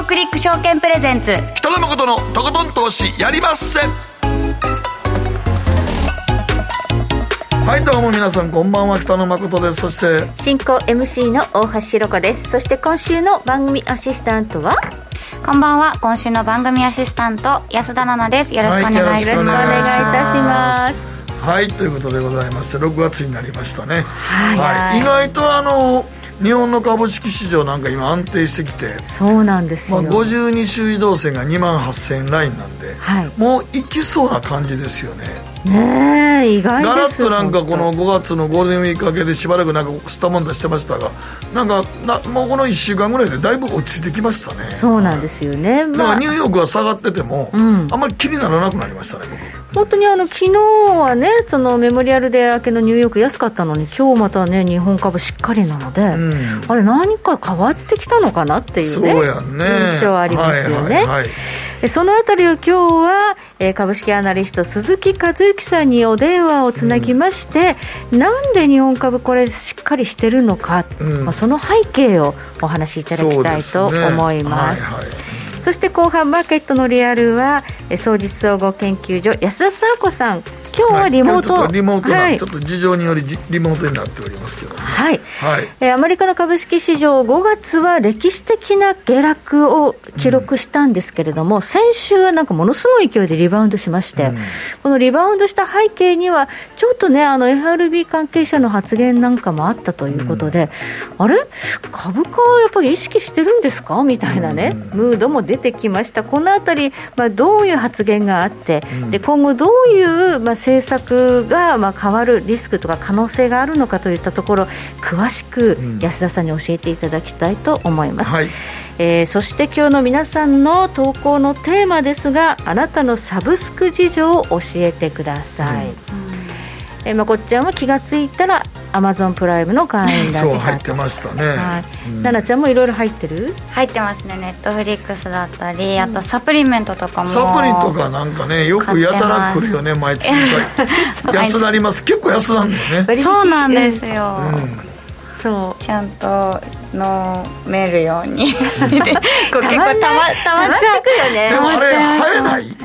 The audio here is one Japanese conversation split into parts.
GMO クリック証券プレゼンツ。北野誠のとことん投資やりまっせ。はいどうも皆さんこんばんは。北野誠です。そして進行 MC の大橋ろ子です。そして今週の番組アシスタントは？こんばんは。今週の番組アシスタント安田奈々です。よろしくお願いします、はいよろしくお願いいたします。はいということでございまして6月になりましたね。はい。意外とあの日本の株式市場なんか今安定してきてそうなんですまあ、よ、52週移動線が2万8000ラインなんで、はい。もう行きそうな感じですよねねえ意外ガラッとなんかこの本5月のゴールデンウィーク明けでしばらくなんかスタモン出してましたがなんかなもうこの1週間ぐらいでだいぶ落ち着いてきましたね当そうなんですよねだかまあらニューヨークは下がってても、んあんまり気にならなくなりましたね本当にあの昨日はねそのメモリアルデー明けのニューヨーク安かったのに今日またね日本株しっかりなので、んあれ何か変わってきたのかなっていうそうねやんね印象ありますよね、はいはいはいえそのあたりを今日は、えー株式アナリスト鈴木和之さんにお電話をつなぎまして、なんで日本株これしっかりしてるのか、うん。まあ、その背景をお話しいただきたいと思います。そして後半マーケットのリアルはえー総実総合研究所安田沙子さん今日はリモート、はい。今日ちょっとリモートな、はい。ちょっと事情によりじリモートになっておりますけどねはい。はい。えーアメリカの株式市場、5月は歴史的な下落を記録したんですけれども、先週はなんかものすごい勢いでリバウンドしまして、このリバウンドした背景には、ちょっとね、あの FRB 関係者の発言なんかもあったということで、あれ、株価はやっぱり意識してるんですか？みたいなね、ムードも出てきました、このあたり、まあ、どういう発言があって、で今後、どういう、まあ、政策がまあ変わるリスクとか可能性があるのかといったところ、詳しく安田さんに教えていただきたいと思います。はい。えーそして今日の皆さんの投稿のテーマですがあなたのサブスク事情を教えてください、えーまこっちゃんは気がついたらアマゾンプライムの会員だそう入ってましたね、はい、奈々ちゃんもいろいろ入ってる？入ってますね。ネットフリックスだったりあとサプリメントとかも。サプリとかなんかねよくやたら来るよね毎月 安なります。結構安なんだよね。そうなんですよ、そう。ちゃんと飲めるように。結構たまたまたまっちゃうくよね。でもあれ溜まっちゃい生えない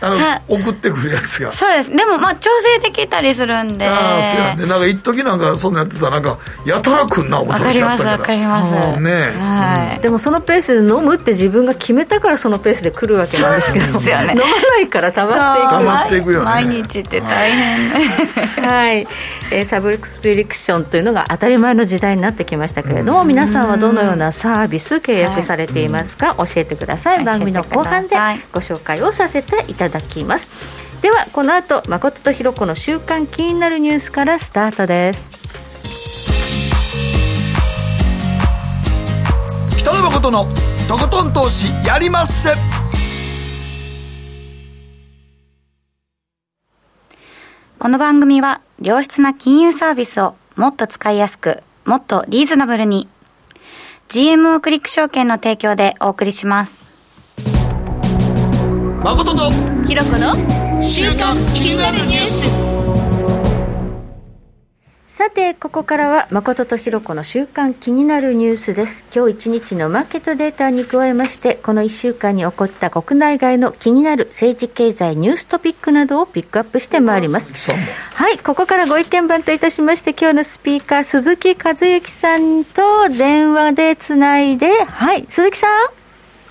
あのはい送ってくるやつが。そうです。でもまあ調整できたりするんで。ああそうやね。なんか一時なんかそんなんやってた。らなんかやたら来んな思ったわかりますやったけど。わかりますね。はい、でもそのペースで飲むって自分が決めたからそのペースで来るわけなんですけど。そうですよね。飲まないから溜まっていく溜まっていくよね。毎日って大変、はい、えーサブスクリプションというのが当たり前の時代になってきましたけれども、皆さんはどのようなサービス契約されていますか、教えてください、うん番組の後半でご紹介をさせていただきます。ではこの後誠とひろ子の週刊気になるニュースからスタートです。北野誠のとことん投資やりまっせ。この番組は良質な金融サービスをもっと使いやすくもっとリーズナブルに。GMO クリック証券の提供でお送りします誠とひろ子の週刊気になるニュース。さてここからは誠とひろ子の週間気になるニュースです。今日一日のマーケットデータに加えましてこの1週間に起こった国内外の気になる政治経済ニューストピックなどをピックアップしてまいります。はいここからご意見番といたしまして今日のスピーカー鈴木和之さんと電話でつないではい鈴木さん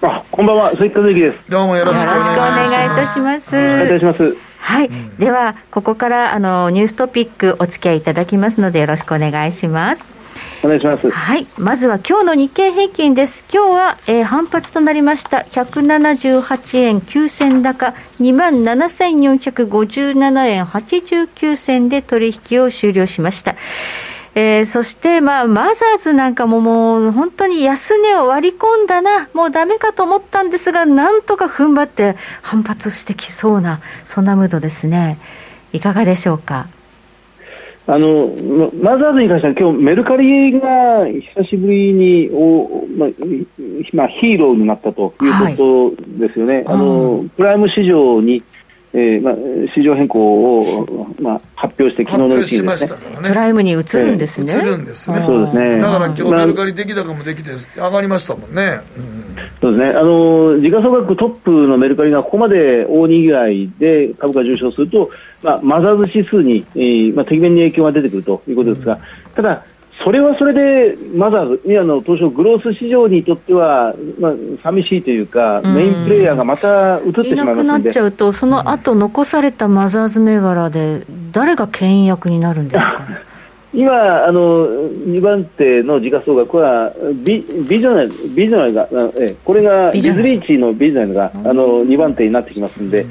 あ、こんばんは、鈴木和之です。どうもよろしくおよろしくお願いします願いいたしますお願いいたします。はい、ではここからあのニューストピックお付き合いいただきますのでよろしくお願いしますお願いします。はい、まずは今日の日経平均です。今日は、えー反発となりました。178円9銭高、27,457円89銭で取引を終了しました。えーそして、まあ、マザーズなんかももう本当に安値を割り込んだな、もうダメかと思ったんですが、なんとか踏ん張って反発してきそうな、そんなムードですね。いかがでしょうか？あの、まマザーズに関しては今日メルカリが久しぶりにお、まあ、まあ、ヒーローになったということですよね。あの、プライム市場に、えーまあ、市場変更を、まあ、発表して昨日のうちにですね。ましたからね。プライムに移るんですね。移るんですね。そうですね。だから今日まあメルカリ出来高もできて上がりましたもんね、うん。そうですね、あの時価総額トップのメルカリがここまで大にぎわいで株価上昇すると、まあ、マザーズ指数に、えーまあ、てきめんに影響が出てくるということですが、ただ、それはそれで、マザーズ、今の東証グロース市場にとっては、まあ、寂しいというか、メインプレーヤーがまた移ってしまいますい。なくなっちゃうと、その後残されたマザーズ銘柄で、誰が牽引役になるんですか、今、あの2番手の時価総額はビビジョナルビジョナルが、えこれがリズリーチのビジョナルがあの2番手になってきますので、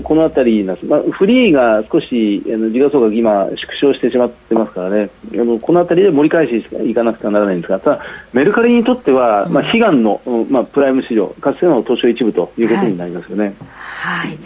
この辺りなまあ、フリーが少しあの時価総額今縮小してしまってますからね。あのこの辺りで盛り返していかなくてはならないんですがただメルカリにとっては、まあ、悲願の、まあ、プライム市場かつての東証一部ということになりますよね。はい、はい、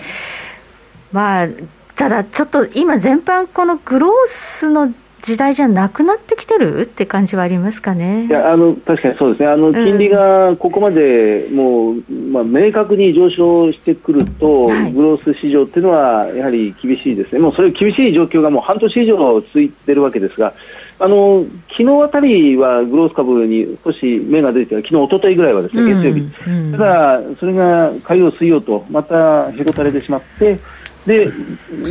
まあただちょっと今全般このグロースの時代じゃなくなってきてるって感じはありますかね。いやあの確かにそうですね、あの金利がここまでもう、まあ、明確に上昇してくると、はい、グロース市場っていうのはやはり厳しいですね、もうそれ厳しい状況がもう半年以上続いてるわけですが、あの昨日あたりはグロース株に少し目が出て、昨日一昨日ぐらいはですね、月曜日、うん。うん、ただ、それが火曜、水曜とまたへこたれてしまって、で、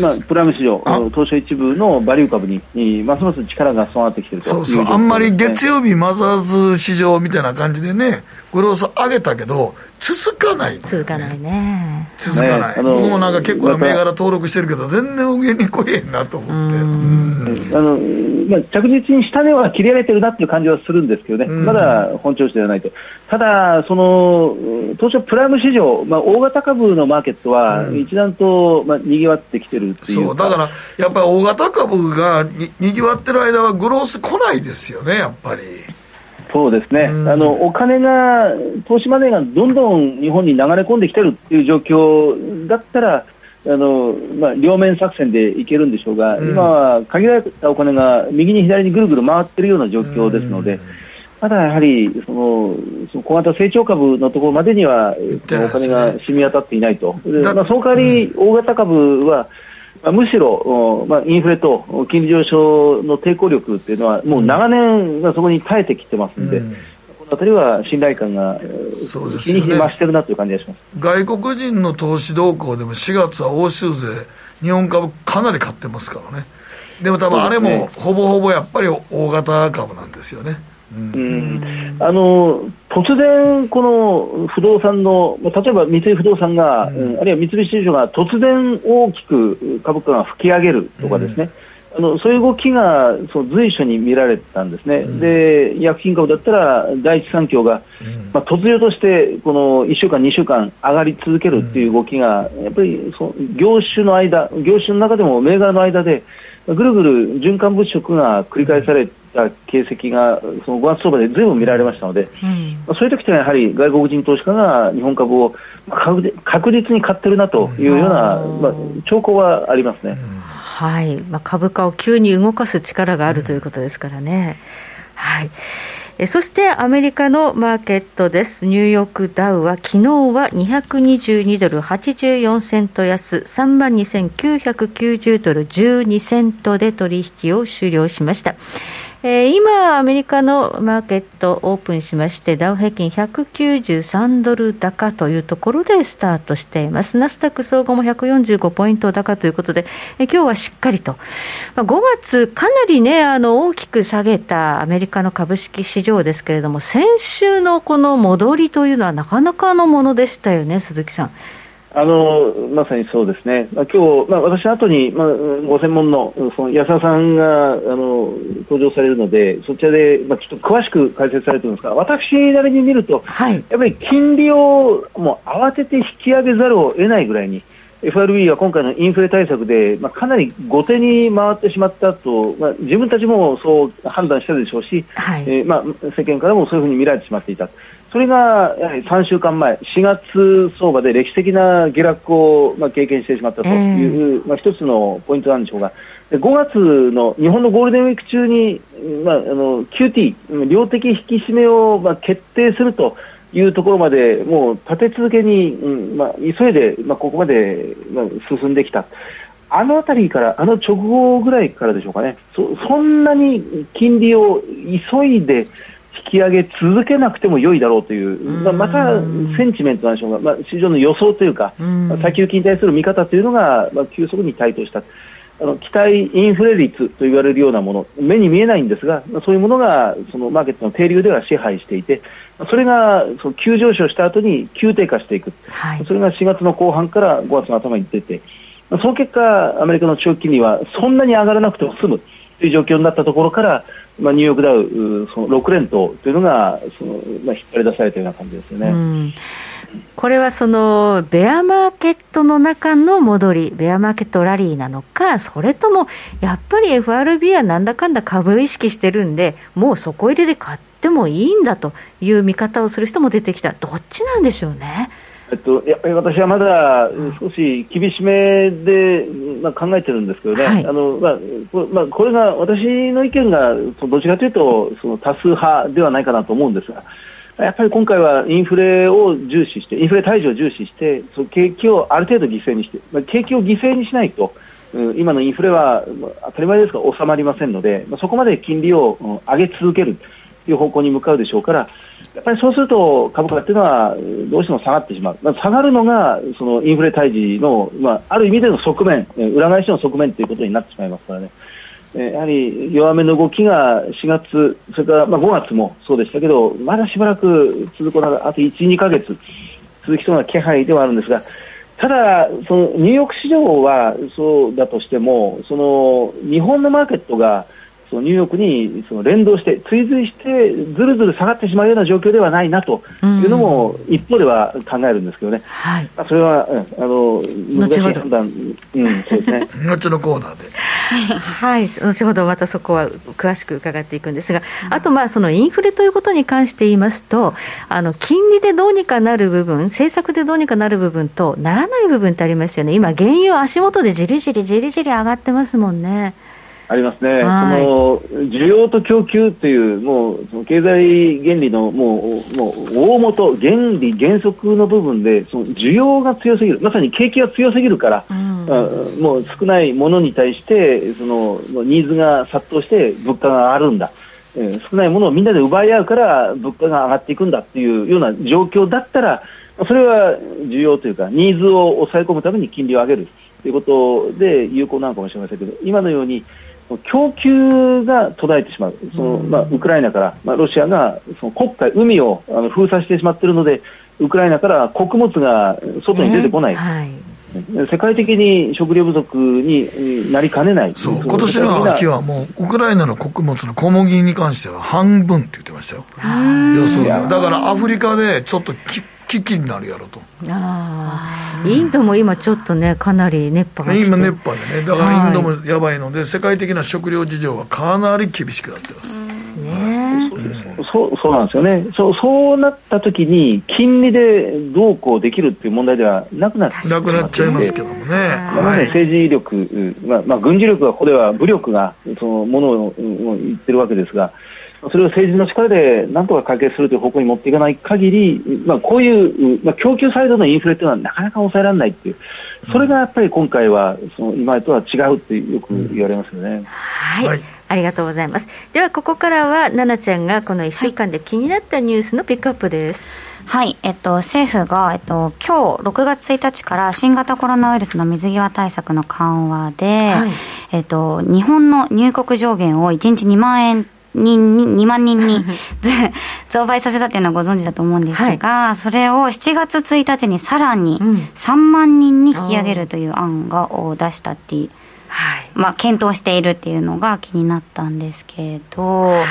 まあ、プライム市場、東証一部のバリュー株に、ますます力が備わってきてるとそうそう、あんまり月曜日マザーズ市場みたいな感じでね、グロース上げたけど、続かない、ね、続かないね。続かない。ね、僕もなんか結構な銘柄登録してるけど、全然上に来えへんなと思って。あのまあ、着実に下値は切れられてるなっていう感じはするんですけどね、まだ本調子ではないと。ただ、その、当初プライム市場、まあ、大型株のマーケットは、一段と、まあ、賑わってきてるっていうそう。だからやっぱり大型株がににぎわってる間はグロース来ないですよねやっぱりそうですね、うん、あのお金が投資マネーがどんどん日本に流れ込んできてるっていう状況だったらあのまあ、両面作戦でいけるんでしょうが、うん、今は限られたお金が右に左にぐるぐる回っているような状況ですので、うん。ただやはりそのその小型成長株のところまでには、お金が染み渡っていないと、まあ、その代わり大型株は、まあ、むしろ、まあ、インフレと金利上昇の抵抗力っていうのは、もう長年がそこに耐えてきてますんで。うん。この辺りは信頼感がそうです、ね、日に日に増してるなという感じがします。外国人の投資動向でも4月は欧州勢、日本株かなり買ってますからね、でも多分あれもほぼほぼやっぱり大型株なんですよね。うん、あの突然、この不動産の、例えば三井不動産が、うん、あるいは三菱地所が突然大きく株価が吹き上げるとかですね、うん、あのそういう動きがそう随所に見られたんですね、うん、で医薬品株だったら第一三共が、まあ、突如としてこの1週間、2週間上がり続けるっていう動きが、やっぱりそ業種の間、業種の中でも銘柄の間で、ぐるぐる循環物色が繰り返された形跡がその5月相場でずいぶん見られましたので、うん、まあ、そういう時はやはり外国人投資家が日本株を確実に買ってるなというような、まあ、兆候はありますね。うん、はいまあ、株価を急に動かす力があるということですからね。はいそしてアメリカのマーケットです。ニューヨークダウは昨日は222ドル84セント安、3万2990ドル12セントで取引を終了しました。えー、今、アメリカのマーケットオープンしまして、ダウ平均193ドル高というところでスタートしています。ナスダック総合も145ポイント高ということで、えー、今日はしっかりと、まあ、5月、かなりね、あの、大きく下げたアメリカの株式市場ですけれども、先週のこの戻りというのはなかなかのものでしたよね、鈴木さん。あのまさにそうですね、まあ、今日、まあ、私の後に、まあ、ご専門のその安田さんがあの登場されるので、そちらで、まあ、ちょっと詳しく解説されてるんですが、私なりに見ると、はい、やっぱり金利をもう慌てて引き上げざるを得ないぐらいに、FRB は今回のインフレ対策で、まあ、かなり後手に回ってしまったと、まあ、自分たちもそう判断したでしょうし、はい、えー、まあ、世間からもそういうふうに見られてしまっていた。それがやはり3週間前、4月相場で歴史的な下落を、まあ、経験してしまったという、えー、まあ、一つのポイントなんでしょうが、5月の日本のゴールデンウィーク中に、まあ、あの QT、量的引き締めを、まあ、決定するというところまで、もう立て続けに、うんまあ、急いで、まあ、ここまで、まあ、進んできた。あの辺りから、あの直後ぐらいからでしょうかね、そそんなに金利を急いで引き上げ続けなくても良いだろうという、まあ、またセンチメントなんでしょうが、まあ、市場の予想というか、まあ、先行きに対する見方というのが、まあ、急速に台頭した。あの期待インフレ率と言われるようなもの、目に見えないんですが、そういうものがそのマーケットの定流では支配していて、それがその急上昇した後に急低下していく、はい、それが4月の後半から5月の頭に出て、その結果、アメリカの長期金利はそんなに上がらなくても済むという状況になったところから、まあ、ニューヨークダウその6連投というのがその、まあ、引っ張り出されたような感じですよね。これはそのベアマーケットの中の戻り、ベアマーケットラリーなのか、それともやっぱり FRB はなんだかんだ株を意識してるんで、もう底入れで買ってもいいんだという見方をする人も出てきた、どっちなんでしょうね。えっと、やっぱり私はまだ少し厳しめで、まあ、考えてるんですけどね、はい、あのまあこまあ、これが私の意見がどちらかというとその多数派ではないかなと思うんですが、やっぱり今回はインフレを重視して、インフレ退治を重視して、その景気をある程度犠牲にして、まあ、景気を犠牲にしないと、今のインフレは当たり前ですが収まりませんので、まあ、そこまで金利を上げ続けるという方向に向かうでしょうから、やっぱりそうすると株価っていうのはどうしても下がってしまう、まあ、下がるのがそのインフレ退治の、まあ、ある意味での側面、裏返しの側面ということになってしまいますからね。やはり弱めの動きが4月、それからまあ5月もそうでしたけど、まだしばらく続くのあと1、2か月続きそうな気配ではあるんですが、ただ、そのニューヨーク市場はそうだとしても、その日本のマーケットがそのニューヨークにその連動して、追随して、ずるずる下がってしまうような状況ではないなというのも、一方では考えるんですけどね、はい、それは、うん、あの難しい判断、うん、そうですね。後のコーナーで。はい、後ほどまたそこは詳しく伺っていくんですが、あと、まあ、そのインフレということに関して言いますと、あの金利でどうにかなる部分、政策でどうにかなる部分と、ならない部分ってありますよね、今、原油、足元でじりじりじりじり上がってますもんね。ありますね、その需要と供給という、もうその経済原理のもうもう大元、原理、原則の部分で、その需要が強すぎる、まさに景気が強すぎるから、うん、もう少ないものに対して、そのニーズが殺到して、物価が上がるんだ。少ないものをみんなで奪い合うから物価が上がっていくんだっていうような状況だったらそれは需要というかニーズを抑え込むために金利を上げるということで有効なのかもしれませんけど今のように供給が途絶えてしまう、そのまあ、ウクライナから、まあ、ロシアがその国海、海をあの封鎖してしまっているので、ウクライナから穀物が外に出てこない。はい、世界的に食料不足になりかねない。そう。今年の秋はもう、ウクライナの穀物の小麦に関しては半分って言ってましたよ、予想でだからアフリカでちょっとき危機になるやろと。あインドも今ちょっとねかなり熱波が今熱波でね。だからインドもやばいので、はい、世界的な食料事情はかなり厳しくなってます。ね、そうそうなんですよね。そうそうなった時に金利でどうこうできるっていう問題ではなくなってなくなっちゃいますけどもね、はい、政治力、まあまあ、軍事力はここでは武力がそのものを言ってるわけですがそれを政治の力でなんとか解決するという方向に持っていかない限り、まあ、こういう、まあ、供給サイドのインフレというのはなかなか抑えられないっていう、それがやっぱり今回はその今とは違うってよく言われますよね。はい、はいありがとうございます。では、ここからは、奈々ちゃんがこの1週間で気になったニュースのピックアップです。はい、えっと、政府が、えっと、今日6月1日から新型コロナウイルスの水際対策の緩和で、はい、えっと、日本の入国上限を1日2万円人に、2万人に 増倍させたっていうのはご存知だと思うんですが、はい、それを7月1日にさらに3万人に引き上げるという案がを出したっていう。はい、まあ、検討しているっていうのが気になったんですけど、はい、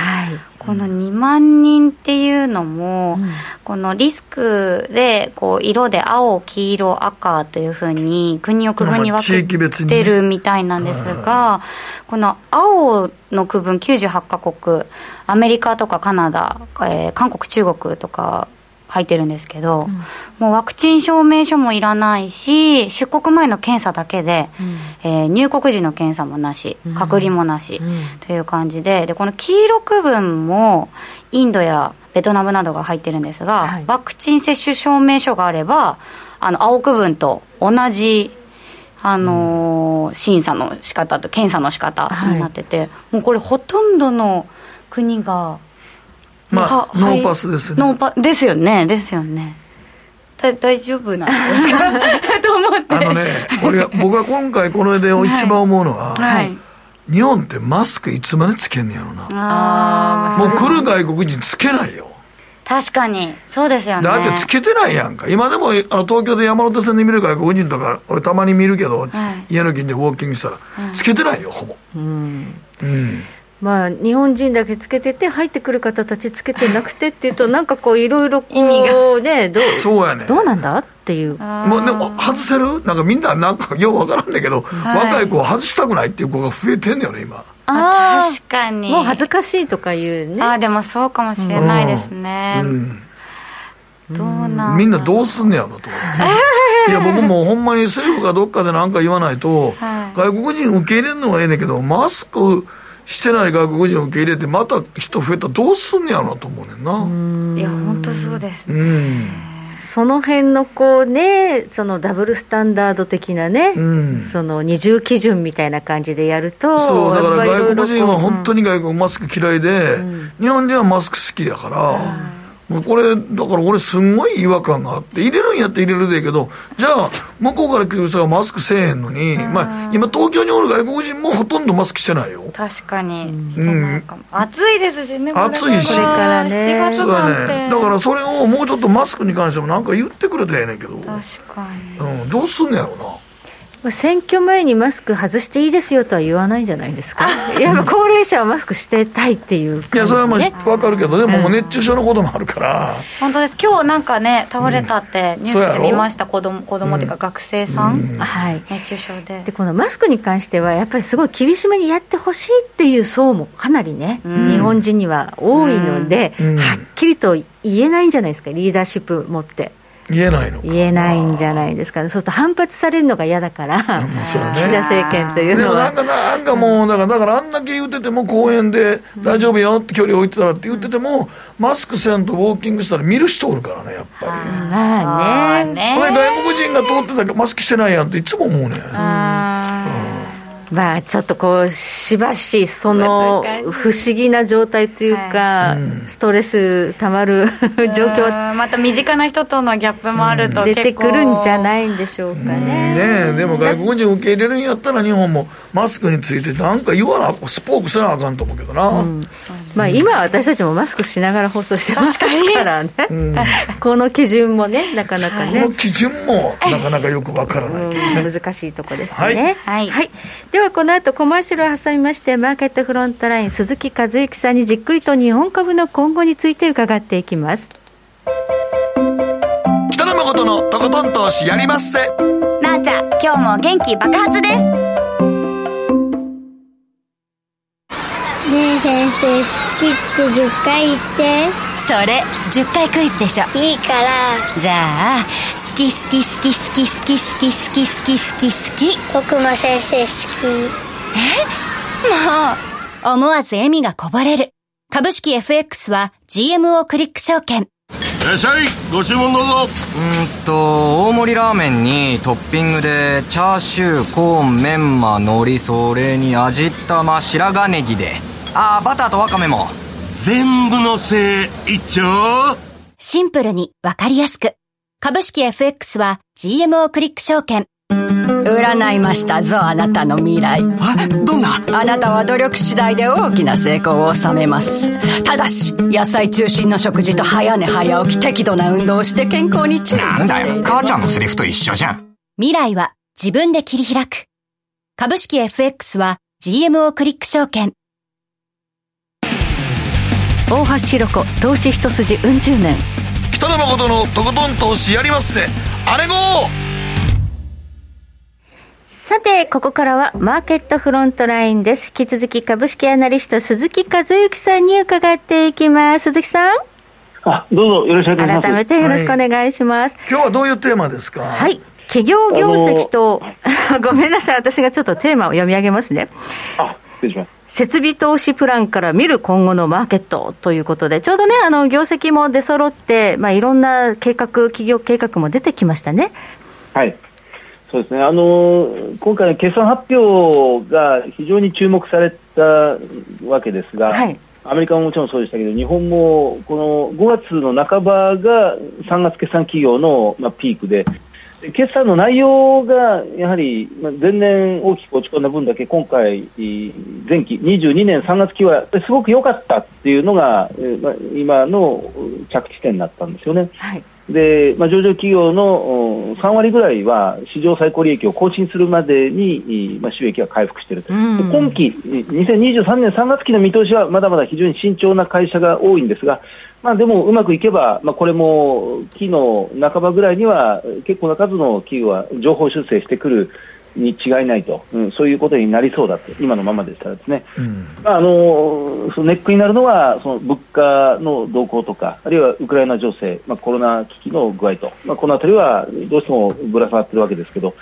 この2万人っていうのも、うん、このリスクでこう色で青黄色赤というふうに国を区分に分けてるみたいなんですが、この青の区分98カ国アメリカとかカナダ、えー、韓国中国とか入ってるんですけど、うん、もうワクチン証明書もいらないし、出国前の検査だけで、うん、えー、入国時の検査もなし、隔離もなし、うん、という感じでで、この黄色区分もインドやベトナムなどが入ってるんですが、はい、ワクチン接種証明書があれば、あの青区分と同じあのー、審査の仕方と検査の仕方になってて、はい、もうこれほとんどの国がまあ、ノーパスですね。ノーパですよね、ですよね。大丈夫なんですか？と思って。あのね、俺僕は今回これで一番思うのは、はい、日本ってマスクいつまでつけんねやろな。あもう来る外国人つけないよ。確かに、そうですよね。だってつけてないやんか。今でもあの東京で山手線で見る外国人とか、俺たまに見るけど、はい、家の近所ウォーキングしたら、つけてないよ、ほぼ。うん。うんまあ、日本人だけつけてて、入ってくる方たちつけてなくてっていうと、なんかこう、いろいろこうね、どうそうやねどうなんだっていう。もうでも、外せる？なんかみんな、なんかようわからんねんけど、はい、若い子は外したくないっていう子が増えてんのよね、今。あ確かに。もう恥ずかしいとかいうね。あでもそうかもしれないですね。うん、どうなんみんなどうすんねやろと。いや、僕もほんまに政府かどっかで何か言わないと、はい、外国人受け入れるのはええねんけど、マスク、してない外国人を受け入れてまた人増えたらどうすんねやろと思うねんな。いや本当そうですね、うん。その辺のこうね、そのダブルスタンダード的なね、うん、その二重基準みたいな感じでやると、そうだから外国人は本当に外国マスク嫌いで、うん、日本人はマスク好きだから。もうこれ、だから俺、すんごい違和感があって、入れるんやって入れるでいいけど、じゃあ、向こうから来る人がマスクせえへんのに、まあ、今、東京におる外国人もほとんどマスクしてないよ。確かに。うん、暑いですしね、暑いし。からね。そうだね。だからそれをもうちょっとマスクに関してもなんか言ってくれたらええねんけど。確かに。うん、どうすんのやろうな。選挙前にマスク外していいですよとは言わないんじゃないですか、やっぱ高齢者はマスクしてたいっていう、ね、いや、それはまあ分かるけど、でももう熱中症のこともあるから、本当です、今日なんかね、倒れたってニュースで見ました、子供子供っていうか、学生さん、うん、はい、熱中症で。で。このマスクに関しては、やっぱりすごい厳しめにやってほしいっていう層もかなりね、うん、日本人には多いので、うん、はっきりと言えないんじゃないですか、リーダーシップ持って。言えないの言えないんじゃないですかね、そうすると反発されるのが嫌だから、岸田政権というのは。でもなんか、なんかもう、だからだからあんだけ言ってても、公園で大丈夫よって距離置いてたらって言ってても、マスクせんとウォーキングしたら見る人おるからね、やっぱり。まあね。これ外国人が通ってたらマスクしてないやんっていつも思うね。まあ、ちょっとこう、しばし、その不思議な状態というか、ストレスたまる状況。また身近な人とのギャップもあると、出てくるんじゃないんでしょうかね。ねでも外国人受け入れるんやったら、日本もマスクについて、なんか言わな、スポークせなあかんと思うけどな。うん。まあ、今、私たちもマスクしながら放送してますからね、うん、この基準もね、なかなかね、この基準もなかなかよくわからない、ね、難しいとこですね。はい、はい、では、この後コマーシャルを挟みまして、マーケットフロントライン、鈴木和之さんにじっくりと日本株の今後について伺っていきます。北野誠のとことん投資やりまっせ。なあちゃん、今日も元気爆発です。ねえ先生好きって10回言ってそれ10回クイズでしょいいからじゃあ好き好き好き好き好き好き好き好き好き好き僕も先生好き。え？もう思わず笑みがこぼれる。株式 FX は GMO クリック証券。いらっしゃい。ご注文どうぞ。うんと大盛りラーメンにトッピングでチャーシューコーンメンマ海苔それに味玉白髪ネギで。ああバターとワカメも。全部のせい一丁。シンプルにわかりやすく株式 FX は GMO クリック証券。占いましたぞあなたの未来。えどんな？あなたは努力次第で大きな成功を収めます。ただし野菜中心の食事と早寝早起き適度な運動をして健康に注意なんだよ。母ちゃんのセリフと一緒じゃん。未来は自分で切り開く。株式 FX は GMO クリック証券。大橋ひろ子投資一筋うん十年北野誠のとことん投資やりまっせあれごさて、ここからはマーケットフロントラインです。引き続き株式アナリスト鈴木和之さんに伺っていきます。鈴木さん。あ、どうぞよろしくお願いします。改めてよろしくお願いします。はい、今日はどういうテーマですか？はい。企業業績と、ごめんなさい、私がちょっとテーマを読み上げますね。あ、失礼します。設備投資プランから見る今後のマーケットということで、ちょうどね、あの業績も出揃って、まあ、いろんな計画、企業計画も出てきましたね。はい。そうですね。あの今回の決算発表が非常に注目されたわけですが、はい、アメリカももちろんそうでしたけど、日本もこの5月の半ばが3月決算企業の、まあ、ピークで、決算の内容がやはり前年大きく落ち込んだ分だけ今回、前期22年3月期はすごく良かったっていうのが今の着地点になったんですよね。はい。で、まあ、上場企業の3割ぐらいは史上最高利益を更新するまでに、まあ、収益が回復していると、今期、2023年3月期の見通しはまだまだ非常に慎重な会社が多いんですが、まあ、でもうまくいけば、まあ、これも期の半ばぐらいには結構な数の企業は情報修正してくるに違いないと、うん、そういうことになりそうだと、今のままでしたらですね、うん、まあ、あのそのネックになるのはその物価の動向とか、あるいはウクライナ情勢、まあ、コロナ危機の具合と、まあ、このあたりはどうしてもぶら下がっているわけですけど、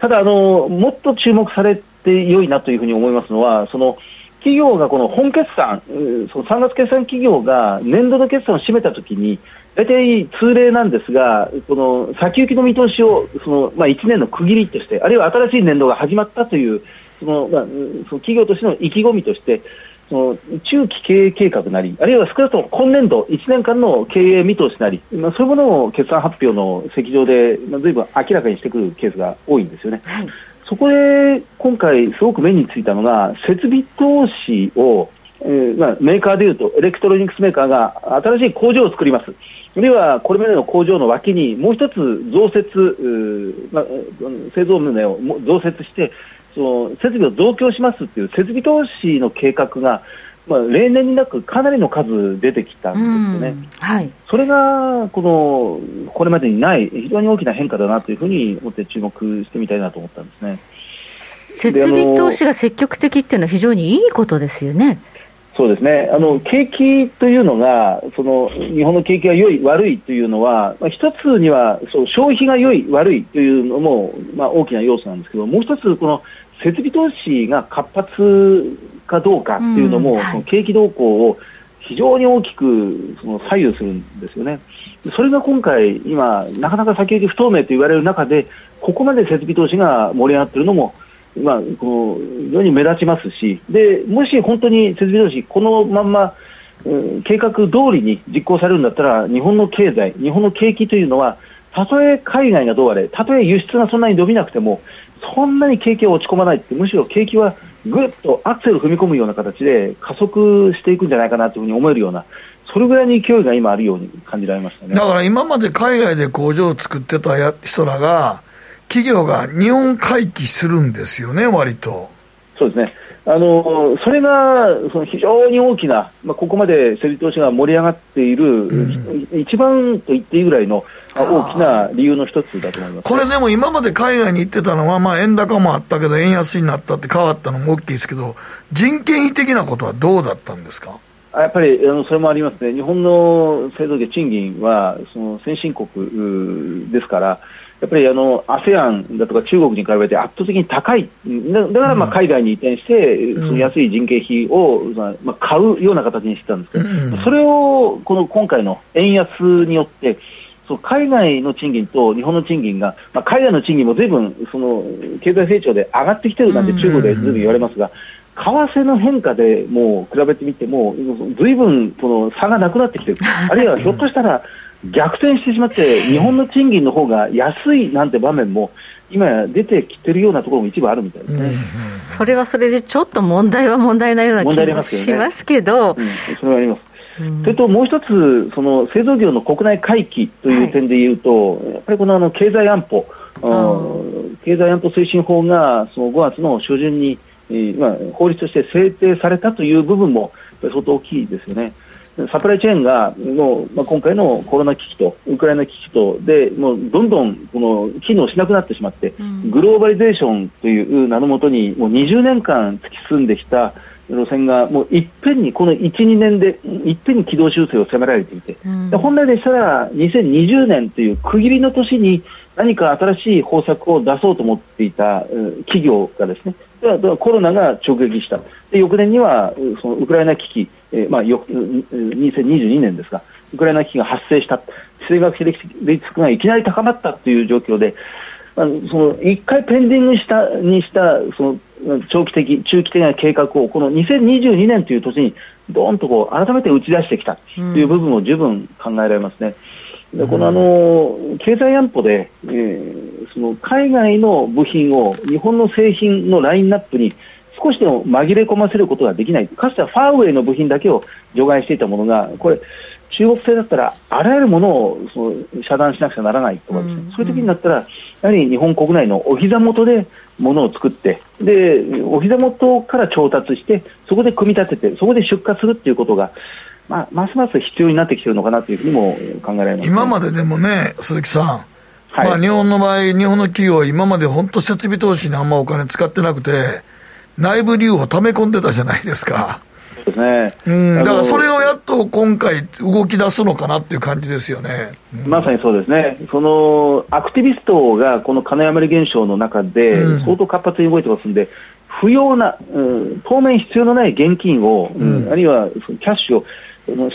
ただあの、もっと注目されて良いなというふうに思いますのは、その企業がこの本決算、その3月決算企業が年度の決算を締めたときに、大体通例なんですが、この先行きの見通しをその、まあ、1年の区切りとして、あるいは新しい年度が始まったという、そのまあ、その企業としての意気込みとして、その中期経営計画なり、あるいは少なくとも今年度、1年間の経営見通しなり、まあ、そういうものを決算発表の席上で、まあ、ずいぶん明らかにしてくるケースが多いんですよね。はいそこで今回、すごく目についたのが、設備投資を、えーまあ、メーカーでいうと、エレクトロニクスメーカーが新しい工場を作ります。あるいはこれまでの工場の脇にもう一つ増設、まあ、製造棟を増設して、その設備を増強しますっていう設備投資の計画が、まあ、例年になくかなりの数出てきたんですよね、はい、それがこのこれまでにない非常に大きな変化だなというふうに思って注目してみたいなと思ったんですね。設備投資が積極的っていうのは非常にいいことですよね。そうですね。あの景気というのがその日本の景気が良い、悪いというのは、まあ、一つにはそう消費が良い、悪いというのも、まあ、大きな要素なんですけどもう一つ、この設備投資が活発かどうかっていうのも、うんはい、その景気動向を非常に大きくその左右するんですよね。それが今回、今、なかなか先行き不透明と言われる中で、ここまで設備投資が盛り上がっているのも、まあ、この非常に目立ちますしで、もし本当に設備投資、このまんま、うん、計画通りに実行されるんだったら、日本の経済、日本の景気というのは、たとえ海外がどうあれ、たとえ輸出がそんなに伸びなくても、そんなに景気は落ち込まないって、むしろ景気はぐっとアクセル踏み込むような形で加速していくんじゃないかなというふうに思えるような、それぐらいの勢いが今あるように感じられましたねだから今まで海外で工場を作ってた人らが、企業が日本回帰するんですよね、割と。そうですね。あのそれがその非常に大きな、まあ、ここまで設備投資が盛り上がっている、うん、一番と言っていいぐらいの大きな理由の一つだと思います、ね、これでも今まで海外に行ってたのは、まあ、円高もあったけど、円安になったって変わったのも大きいですけど、人件費的なことはどうだったんですか？やっぱりあのそれもありますね、日本の製造業、賃金はその先進国ですから、やっぱりあの ASEAN だとか中国に比べて圧倒的に高い、だからまあ海外に移転して、その安い人件費をまあ買うような形にしてたんですけど、それをこの今回の円安によって、そう海外の賃金と日本の賃金が、まあ、海外の賃金もずいぶんその経済成長で上がってきてるなんて中国でずいぶん言われますが、為替の変化でもう比べてみても、ずいぶんその差がなくなってきてる、あるいはひょっとしたら、逆転してしまって、日本の賃金の方が安いなんて場面も、今や出てきてるようなところも一部あるみたいですね、うん、それはそれでちょっと問題は問題なような気もしますけど、ねうん、それはあります。うん、それともう一つ、その製造業の国内回帰という点でいうと、はい、やっぱりこのあの経済安保、経済安保推進法がその5月の初旬に、えーまあ、法律として制定されたという部分も相当大きいですよね。サプライチェーンがもう、まあ、今回のコロナ危機とウクライナ危機とでもうどんどんこの機能しなくなってしまって、うん、グローバリゼーションという名のもとにもう20年間突き進んできた路線がもういっぺんにこの1、2年でいっぺんに軌道修正を迫られていて、うん、本来でしたら2020年という区切りの年に何か新しい方策を出そうと思っていた企業がですねコロナが直撃した。で翌年にはそのウクライナ危機、えーまあ、よ2022年ですがウクライナ危機が発生した地政学的リスクがいきなり高まったという状況で、まあ、その1回ペンディングしたにしたその長期的、中期的な計画をこの2022年という年にどーんとこう改めて打ち出してきたという部分も十分考えられますね。でこのあの経済安保で、えー、その海外の部品を日本の製品のラインナップに少しでも紛れ込ませることができない、かつてはファーウェイの部品だけを除外していたものが、これ、中国製だったらあらゆるものをその遮断しなくちゃならないとかですね、うん、そういう時になったら、やはり日本国内のお膝元でものを作って、でお膝元から調達して、そこで組み立てて、そこで出荷するっていうことが、まあ、ますます必要になってきてるのかなというふうにも考えられます、ね、今まででもね、鈴木さん、はい、まあ、日本の場合、日本の企業は今まで本当、設備投資にあんまお金使ってなくて、内部留保溜め込んでたじゃないですか。ですね。うん、だからそれをやっと今回動き出すのかなっていう感じですよね。うん、まさにそうですね。その、アクティビストがこの金余り現象の中で相当活発に動いてますんで、不要な、うん、当面必要のない現金を、うん、あるいはキャッシュを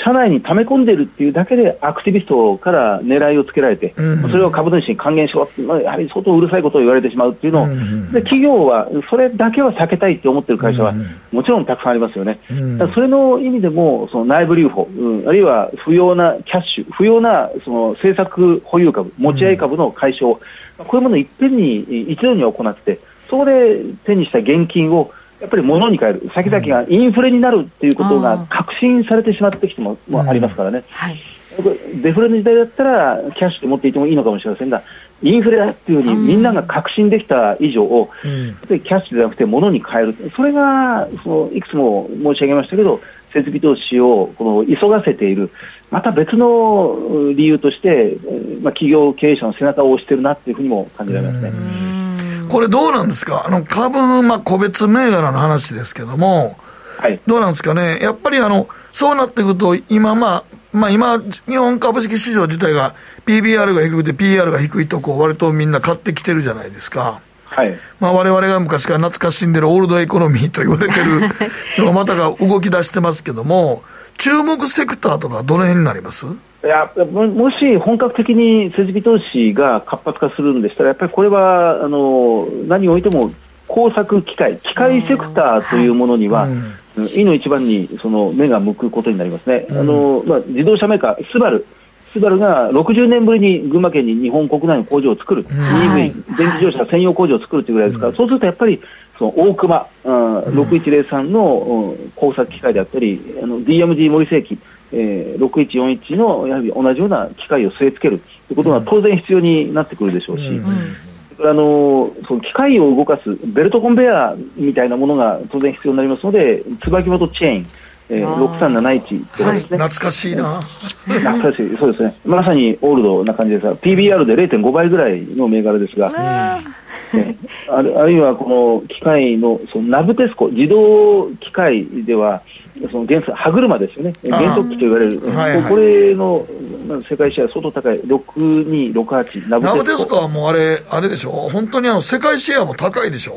社内に溜め込んでいるっていうだけでアクティビストから狙いをつけられて、うん、それを株主に還元しろって、まあ、やはり相当うるさいことを言われてしまうっていうのを、うん、で企業はそれだけは避けたいって思ってる会社は、もちろんたくさんありますよね、うん、それの意味でもその内部留保、うん、あるいは不要なキャッシュ、不要なその政策保有株、持ち合い株の解消、こういうものをいっぺんに一度に行って、そこで手にした現金をやっぱり物に変える、先々がインフレになるっていうことが確信されてしまってきてももありますからね、はい、デフレの時代だったら、キャッシュで持っていてもいいのかもしれませんが、インフレだっていうふうにみんなが確信できた以上、うん、キャッシュではなくて物に変える、それがそのいくつも申し上げましたけど、設備投資をこの急がせている、また別の理由として、まあ、企業経営者の背中を押しているなっていうふうにも感じられますね。これどうなんですか？あの株、まあ、個別銘柄の話ですけども、はい、どうなんですかね？やっぱりあの、そうなってくると、今、まあ、まあ今、日本株式市場自体が PBR が低くて PR が低いとこ割とみんな買ってきてるじゃないですか。はい。まあ我々が昔から懐かしんでるオールドエコノミーと言われてる のがまたが動き出してますけども、注目セクターとかどの辺になります？いやももし本格的に設備投資が活発化するんでしたら、やっぱりこれはあの何においても工作機械、機械セクターというものには、い、いの一番にその目が向くことになりますね、うん、あのまあ、自動車メーカー、スバル、スバルが60年ぶりに群馬県に日本国内の工場を作る、うん、EV、電気自動車専用工場を作るというぐらいですから、そうするとやっぱりその大熊、うん、6103の工作機械であったり、あの DMG 森世紀、えー、6141のやはり同じような機械を据え付けるということが当然必要になってくるでしょうし、うん、あのその機械を動かすベルトコンベヤーみたいなものが当然必要になりますので、椿本チェーン、えー、6371とかですね、はい、懐かしいな。懐かしい、そうですね、まさにオールドな感じですが、PBR で0.5倍ぐらいの銘柄ですが。ね、あるあるいはこの機械のそのナブテスコ、自動機械では、その原則歯車ですよね、原則機と言われる、はいはい、これの世界シェア相当高い、6268、ナブテスコはもうあれ、あれでしょ、本当にあの世界シェアも高いでしょ？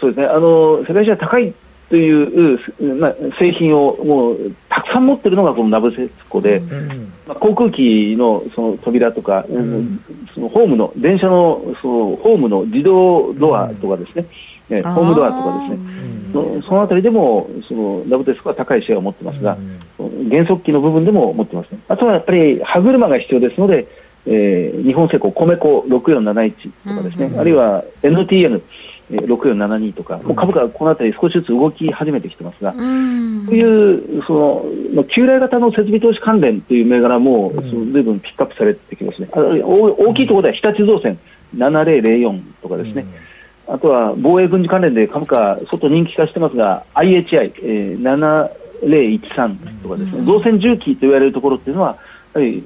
そうですね、あの世界シェア高いという、まあ、製品をもうたくさん持ってるのがこのナブセスコで、うん、まあ、航空機のその扉とか、うん、そのホームの電車のそのホームの自動ドアとかですね、うん、ホームドアとかですね、そそのあたりでもそのナブテスコは高いシェアを持ってますが、減速機の部分でも持ってますね。あとはやっぱり歯車が必要ですので、えー、日本製鋼米粉6471とかですね、あるいは NTN 6472とか、株価はこのあたり少しずつ動き始めてきてますが、こういうその旧来型の設備投資関連という銘柄も、その随分ピックアップされてきますね。大きいところでは日立造船7004とかですね。あとは防衛軍事関連で株価、相当人気化してますが、IHI、えー、7013とかですね、造船重機と言われるところっていうのは、はい、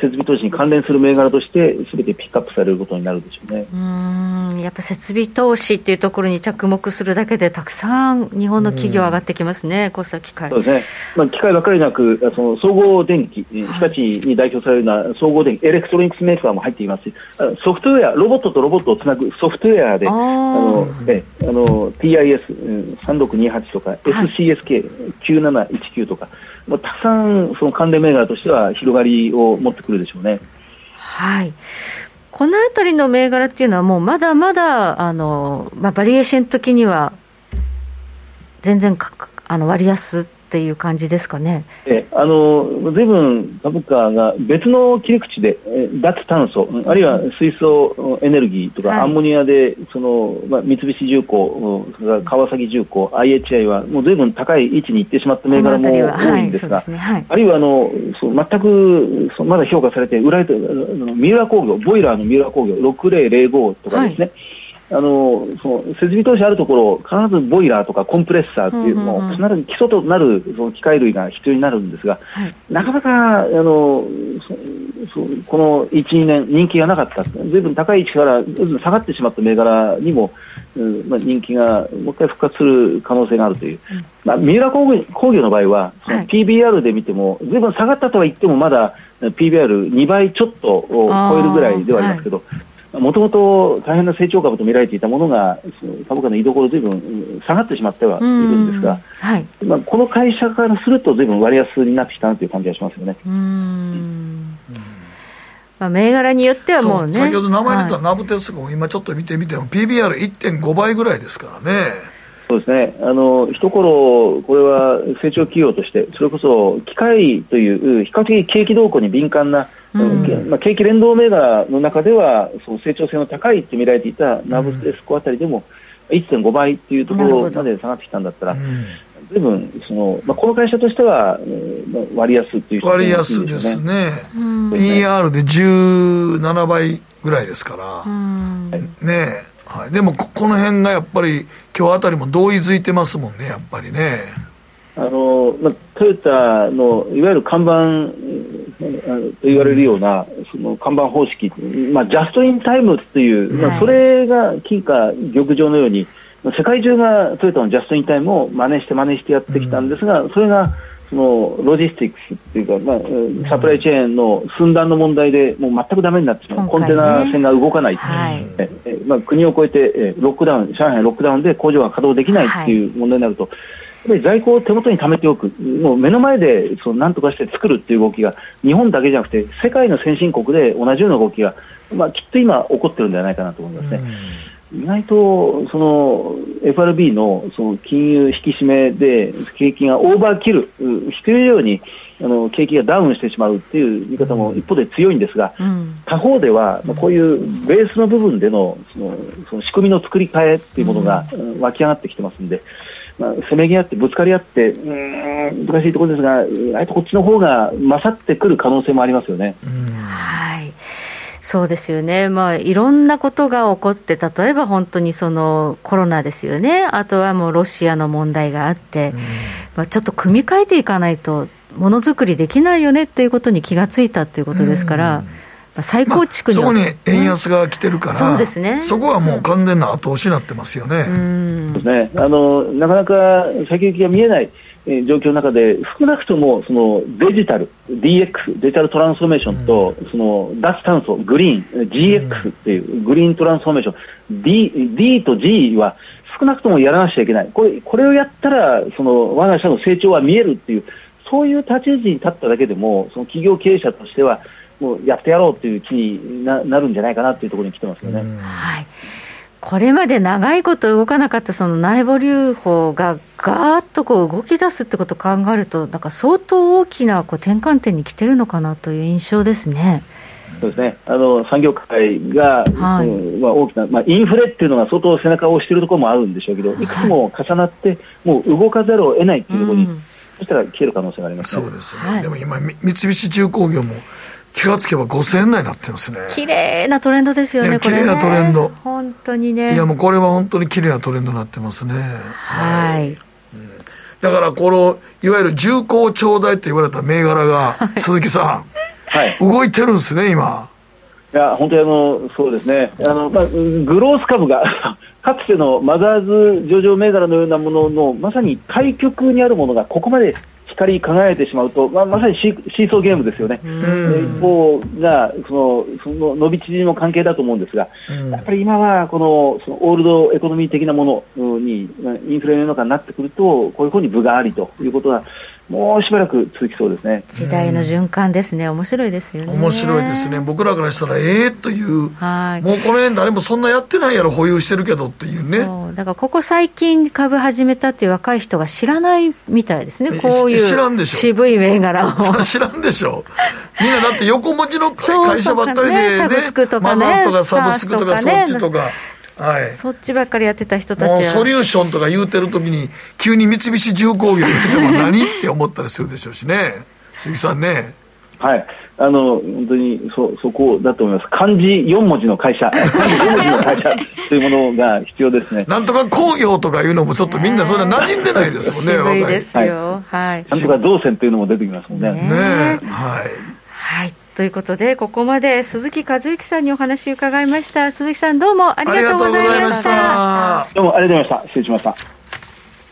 設備投資に関連する銘柄として、すべてピックアップされることになるでしょうね。うんやっぱ設備投資っていうところに着目するだけで、たくさん日本の企業上がってきますね、こうした機械。そうですね、まあ、機械ばかりなく、その総合電機、日立に代表されるような総合電機、エレクトロニクスメーカーも入っていますし、ソフトウェア、ロボットとロボットをつなぐソフトウェアで、あのえあの TIS3628 とか、SCSK9719 とか、まあ、たくさんその関連銘柄としては広がりを持ってくるでしょうね。はいこのあたりの銘柄っていうのは、もうまだまだあの、まあ、バリエーション的には、全然かあの割安っていう感じですかね。えあのずいぶん株価が別の切り口で、え脱炭素、あるいは水素エネルギーとか、はい、アンモニアでその、まあ、三菱重工、川崎重工、IHI はもうずいぶん高い位置に行ってしまった銘柄も多いんですが、はいね。はい、あるいはあのそう全くそうまだ評価されて、売られて三浦工業、ボイラーの三浦工業、6005とかですね。あのその設備投資あるところ、必ずボイラーとかコンプレッサーっていうの、必ず基礎となるその機械類が必要になるんですが、はい、なかなかあのそそこの1、2年、人気がなかった、ずいぶん高い位置から下がってしまった銘柄にも、うんまあ、人気がもう一回復活する可能性があるという、うん、まあ、三浦工業の場合は、PBR で見ても、ずいぶん下がったとは言っても、まだ PBR2 倍ちょっとを超えるぐらいではありますけど、もともと大変な成長株と見られていたものが、株価の居所、ずいぶん下がってしまってはいるんですが、はいまあ、この会社からすると、ずいぶん割安になってきたなという感じがしますよね。うんまあ、銘柄によってはもうね。先ほど名前出たナブテスコも今ちょっと見てみても、PBR1.5 倍ぐらいですからね。そうですね。あの、一頃、これは成長企業として、それこそ機械という比較的景気動向に敏感なまあ、景気連動銘柄の中ではその成長性の高いと見られていたナブテスコあたりでも1.5倍っていうところまで下がってきたんだったら、ずいぶんその、まあ、この会社としては、割安っていう、ね、割安ですね、PR で17倍ぐらいですから、ねはい、でもこ、この辺がやっぱり、今日あたりも同意づいてますもんね、やっぱりね。あのまあ、トヨタのいわゆる看板と言われるような、その看板方式、まあ、ジャストインタイムっていう、まあ、それが金貨玉上のように、世界中がトヨタのジャストインタイムを真似して真似してやってきたんですが、それがそのロジスティックスっていうか、まあ、サプライチェーンの寸断の問題でもう全くだめになってしまう、ね、コンテナ船が動かない、はい、えまあ、国を越えてロックダウン、上海ロックダウンで工場が稼働できないっていう問題になると、はいぱり在庫を手元に貯めておく、もう目の前でその何とかして作るっていう動きが、日本だけじゃなくて、世界の先進国で同じような動きが、まあ、きっと今、起こってるんではないかなと思いますね。意外とその FRB のその金融引き締めで景気がオーバーキル、低いようにあの景気がダウンしてしまうっていう見方も一方で強いんですが、うん、他方では、まあ、こういうベースの部分でのそのその仕組みの作り変えっていうものが湧き上がってきてますんで、まあ、せめぎ合ってぶつかり合って、うん、難しいところですが、あえてこっちの方が勝ってくる可能性もありますよね。はいそうですよね、まあ、いろんなことが起こって、例えば本当にそのコロナですよね、あとはもうロシアの問題があって、まあ、ちょっと組み替えていかないと、ものづくりできないよねっていうことに気がついたということですから。再構築に、まあ、そこに円安が来てるから、そうですね、そこはもう完全な後押しになってますよね。そうですね。あのなかなか先行きが見えない状況の中で、少なくともそのデジタル、DX、デジタルトランスフォーメーションと、その脱炭素、グリーン、GX っていうグリーントランスフォーメーション、D, D と G は少なくともやらなくちゃいけない、これこれをやったら、その我が社の成長は見えるっていう、そういう立ち位置に立っただけでも、その企業経営者としては、もうやってやろうという気にななるんじゃないかなというところに来てますよね。はいこれまで長いこと動かなかったその内部留保がガーッとこう動き出すってことを考えると、なんか相当大きなこう転換点に来てるのかなという印象ですね。そうですねあの産業界が、はい、うんまあ、大きな、まあ、インフレっていうのが相当背中を押しているところもあるんでしょうけど、い。くつも重なって、もう動かざるを得ないっていうところに、うん、そしたら消える可能性があります、ね、そうですね、はい、でも今、三菱重工業も気がつけば5000円台になってますね。綺麗なトレンドですよね、綺麗なトレンド、本当にね。いや、もうこれは本当に綺麗なトレンドになってますね。はい、だから、このいわゆる重厚長大って言われた銘柄が、鈴木さん、はい、動いてるんですね、今。いや、本当にあの、そうですね、あのまあ、グロース株が かつてのマザーズ上場銘柄のようなものの、まさに対極にあるものが、ここまで光り輝いてしまうと、まあ、まさにシーソーゲームですよね、一方がそのその伸び縮みの関係だと思うんですが、やっぱり今はこのそのオールドエコノミー的なものに、インフレの中になってくると、こういうふうに分がありということが、もうしばらく続きそうですね。時代の循環ですね、面白いですよね。面白いですね、僕らからしたら、ええー、という、はい、もうこの辺、誰もそんなやってないやろ、保有してるけどっていうね。そう。だからここ最近、株始めたっていう若い人が知らないみたいですね、こういう渋い銘柄を。知らんでしょ、みんなだって横文字の会社ばっかりで、ね、サブスクとかね、マザースとかサブスクとか、そっちとか。はい、そっちばっかりやってた人たちは。ソリューションとか言うてるときに急に三菱重工業言っても何って思ったりするでしょうしね。鈴木さんね。はい。あの本当にそそこだと思います。漢字4文字の会社。漢字4文字の会社というものが必要ですね。なんとか工業とかいうのもちょっとみんなそれ馴染んでないですもんね。渋いですよ。はい、なんとか動線というのも出てきますもんね。ねはい。はいということで、ここまで鈴木和之さんにお話伺いました。鈴木さん、どうもありがとうございました。どうもありがとうございました。失礼しました。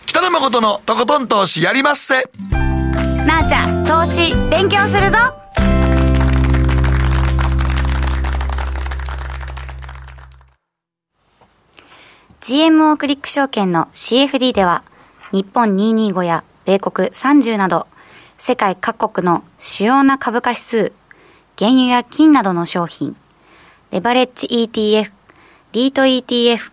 北野誠のとことん投資やりまっせ。なあちゃん、投資勉強するぞ。GMO クリック証券の CFD では、日本225や米国30など、世界各国の主要な株価指数、原油や金などの商品、レバレッジ ETF、リート ETF、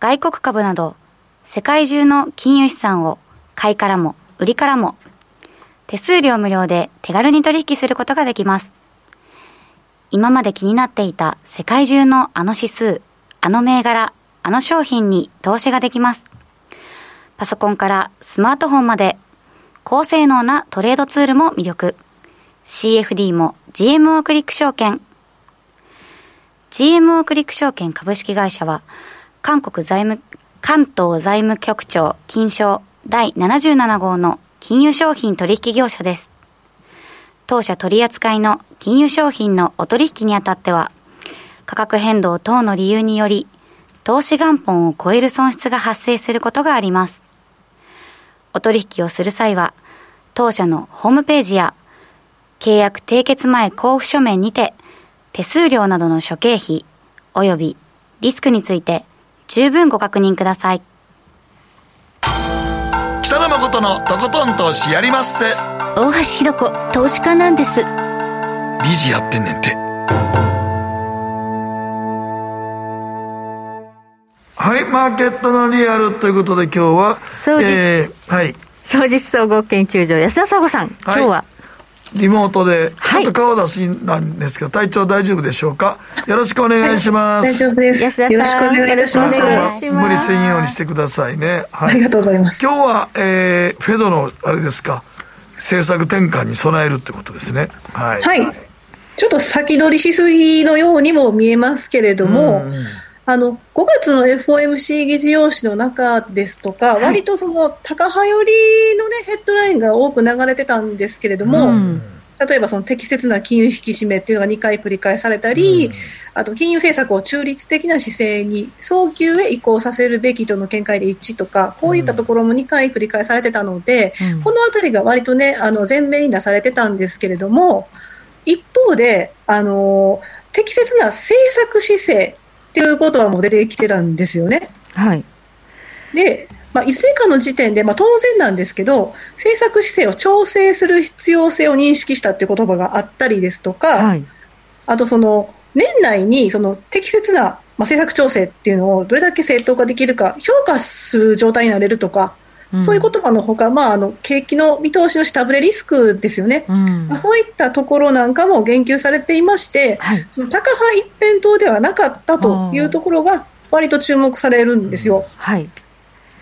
外国株など、世界中の金融資産を買いからも売りからも、手数料無料で手軽に取引することができます。今まで気になっていた世界中のあの指数、あの銘柄、あの商品に投資ができます。パソコンからスマートフォンまで高性能なトレードツールも魅力。CFD も GMO クリック証券。GMO クリック証券株式会社は、韓国財務、関東財務局長金賞第77号の金融商品取引業者です。当社取扱いの金融商品のお取引にあたっては、価格変動等の理由により、投資元本を超える損失が発生することがあります。お取引をする際は、当社のホームページや契約締結前交付書面にて、手数料などの諸経費、及びリスクについて十分ご確認ください。北野誠のとことん投資やりまっせ。大橋ひろ子、投資家なんです。理事やってんねんて。はい、マーケットのリアルということで今日は、えー、はい。総実総合研究所安田佐子さん、今日はリモートで、ちょっと顔出しなんですけど、体調大丈夫でしょうか？よろしくお願いします。大丈夫です。よろしくお願いします。無理せんようにしてくださいね。はい。ありがとうございます。今日は、えー、フェドの、あれですか、政策転換に備えるってことですね。はい。はい。ちょっと先取りしすぎのようにも見えますけれども、あの5月の FOMC 議事要旨の中ですとか、はい、割とその高派寄りの、ね、ヘッドラインが多く流れてたんですけれども、うん、例えばその適切な金融引き締めっていうのが2回繰り返されたり、うん、あと金融政策を中立的な姿勢に早急へ移行させるべきとの見解で一致とか、こういったところも2回繰り返されてたので、うん、このあたりが割とね、あの前面に出されてたんですけれども、一方で、あの適切な政策姿勢っていうことはもう出てきてたんですよね。はい。で、まあ、いずれかの時点で、まあ、当然なんですけど、政策姿勢を調整する必要性を認識したっていう言葉があったりですとか、はい、あとその、年内にその適切な、まあ、政策調整っていうのをどれだけ正当化できるか評価する状態になれるとか、うん、そういう言葉のほか、まあ、あの景気の見通しの下振れリスクですよね、うん、まあ、そういったところなんかも言及されていまして、はい、その高派一辺倒ではなかったというところが、割と注目されるんですよ。はい。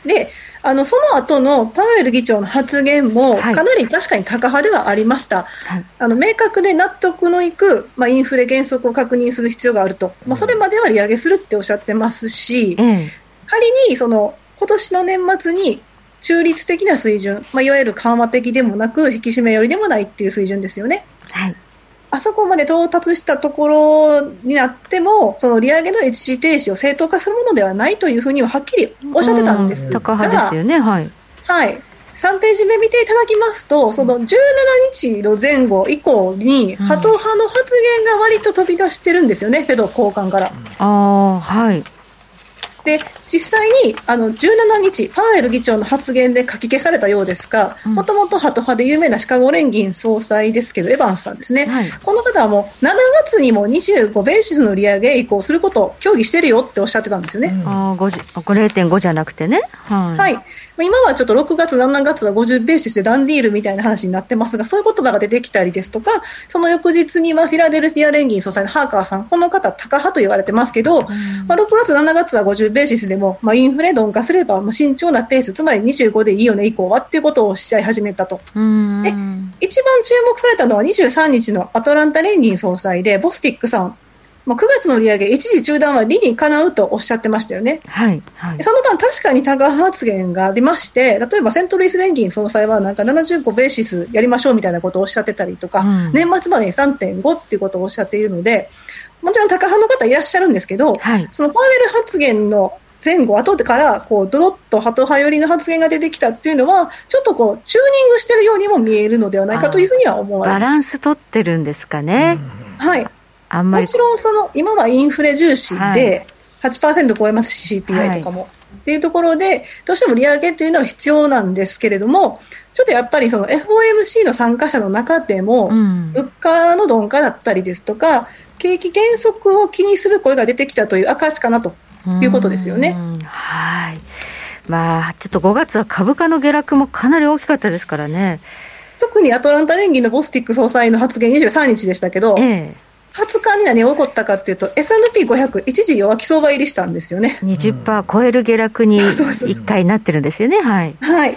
であのその後のパウエル議長の発言もかなり確かにタカ派ではありました、はい、あの明確で納得のいく、まあ、インフレ減速を確認する必要があると、まあ、それまでは利上げするっておっしゃってますし、うん、仮にその今年の年末に中立的な水準、まあ、いわゆる緩和的でもなく引き締め寄りでもないっていう水準ですよね。はいあそこまで到達したところになっても、その利上げの一時停止を正当化するものではないというふうにははっきりおっしゃってたんですが、高派ですよね、はい。はい。3ページ目見ていただきますと、その17日の前後以降に、ハト派の発言が割と飛び出してるんですよね、フェド高官から。あはい。で、実際にあの17日、パウエル議長の発言で書き消されたようですが、もともとハト派で有名なシカゴ連銀総裁ですけど、エヴァンスさんですね、はい、この方はもう7月にも25ベーシスの利上げ移行することを協議してるよっておっしゃってたんですよね。うん、あ0.5じゃなくてね。はい、はい。今はちょっと6月、7月は50ベーシスでダンディールみたいな話になってますが、そういう言葉が出てきたりですとか、その翌日にはフィラデルフィア連銀総裁のハーカーさん、この方、タカ派と言われてますけど、うん、まあ、6月、7月は50ベーシスでも、まあ、インフレ鈍化すれば、慎重なペース、つまり25でいいよね以降はっていうことをおっしゃい始めたと。で、一番注目されたのは23日のアトランタ連銀総裁で、ボスティックさん。まあ、9月の利上げ、一時中断は理にかなうとおっしゃってましたよね。はい、はい、その間、確かにタガ発言がありまして、例えばセントルイス連銀総裁はなんか75ベーシスやりましょうみたいなことをおっしゃってたりとか、うん、年末までに3.5っていうことをおっしゃっているので、もちろんタカ派の方いらっしゃるんですけど、はい、そのパウエル発言の前後、後からこうドドッとハト派寄りの発言が出てきたっていうのは、ちょっとこうチューニングしてるようにも見えるのではないかというふうには思われます。バランス取ってるんですかね。はい。あんまり。もちろんその今はインフレ重視で8%超えますし、CPI とかも。はい、っていうところで、どうしても利上げというのは必要なんですけれども、ちょっとやっぱりその FOMC の参加者の中でも、物価の鈍化だったりですとか、景気減速を気にする声が出てきたという証かなということですよね。はい。まあ、ちょっと5月は株価の下落もかなり大きかったですからね。特にアトランタ連銀のボスティック総裁の発言23日でしたけど、ええ。20日に何が起こったかというと、S&P500、一時弱気相場入りしたんですよね。20%超える下落に 1回なってるんですよね、はい。はい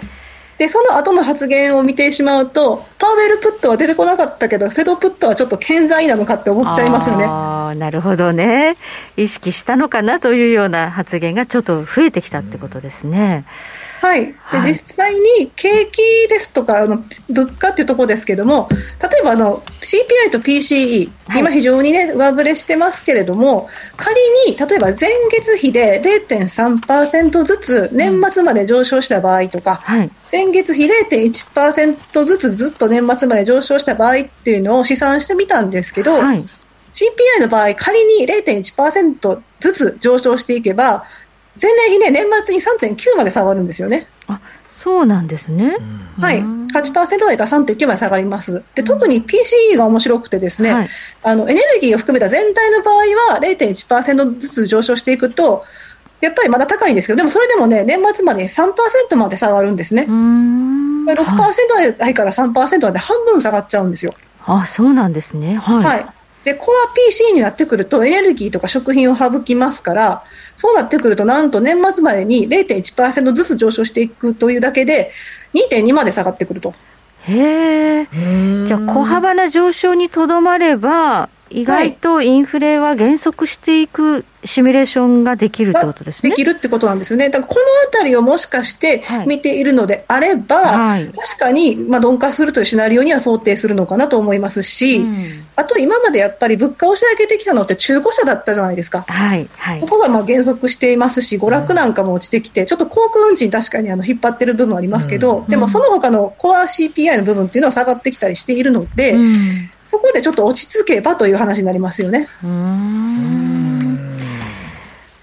でその後の発言を見てしまうと、パウエルプットは出てこなかったけど、フェドプットはちょっと健在なのかって思っちゃいますよね。あなるほどね、意識したのかなというような発言がちょっと増えてきたってことですね。うんはい、で、はい、実際に景気ですとかあの物価っていうところですけども例えばあの CPI と PCE、はい、今非常にね上振れしてますけれども仮に例えば前月比で0.3%ずつ年末まで上昇した場合とか、はい、前月比0.1%ずつずっと年末まで上昇した場合っていうのを試算してみたんですけど、はい、CPI の場合仮に0.1%ずつ上昇していけば前年比ね、年末に3.9まで下がるんですよね。あそうなんですね。はい。8%台から3.9まで下がります。で、特に PCE が面白くてですね、はい、あの、エネルギーを含めた全体の場合は0.1%ずつ上昇していくと、やっぱりまだ高いんですけど、でもそれでもね、年末まで3%まで下がるんですね。6%台から3%まで半分下がっちゃうんですよ。あ、そうなんですね。はい。はいで、コア PC になってくるとエネルギーとか食品を省きますから、そうなってくるとなんと年末までに0.1%ずつ上昇していくというだけで2.2まで下がってくると。へえ。じゃあ小幅な上昇にとどまれば、意外とインフレは減速していくシミュレーションができるってことですね。できるってことなんですよね。だからこのあたりをもしかして見ているのであれば、はい、確かにまあ鈍化するというシナリオには想定するのかなと思いますし、うん、あと今までやっぱり物価を押し上げてきたのって中古車だったじゃないですか。はいはい、ここがまあ減速していますし、娯楽なんかも落ちてきて、ちょっと航空運賃確かにあの引っ張ってる部分ありますけど、うん、でもその他のコア CPI の部分っていうのは下がってきたりしているので、うんそこでちょっと落ち着けばという話になりますよね。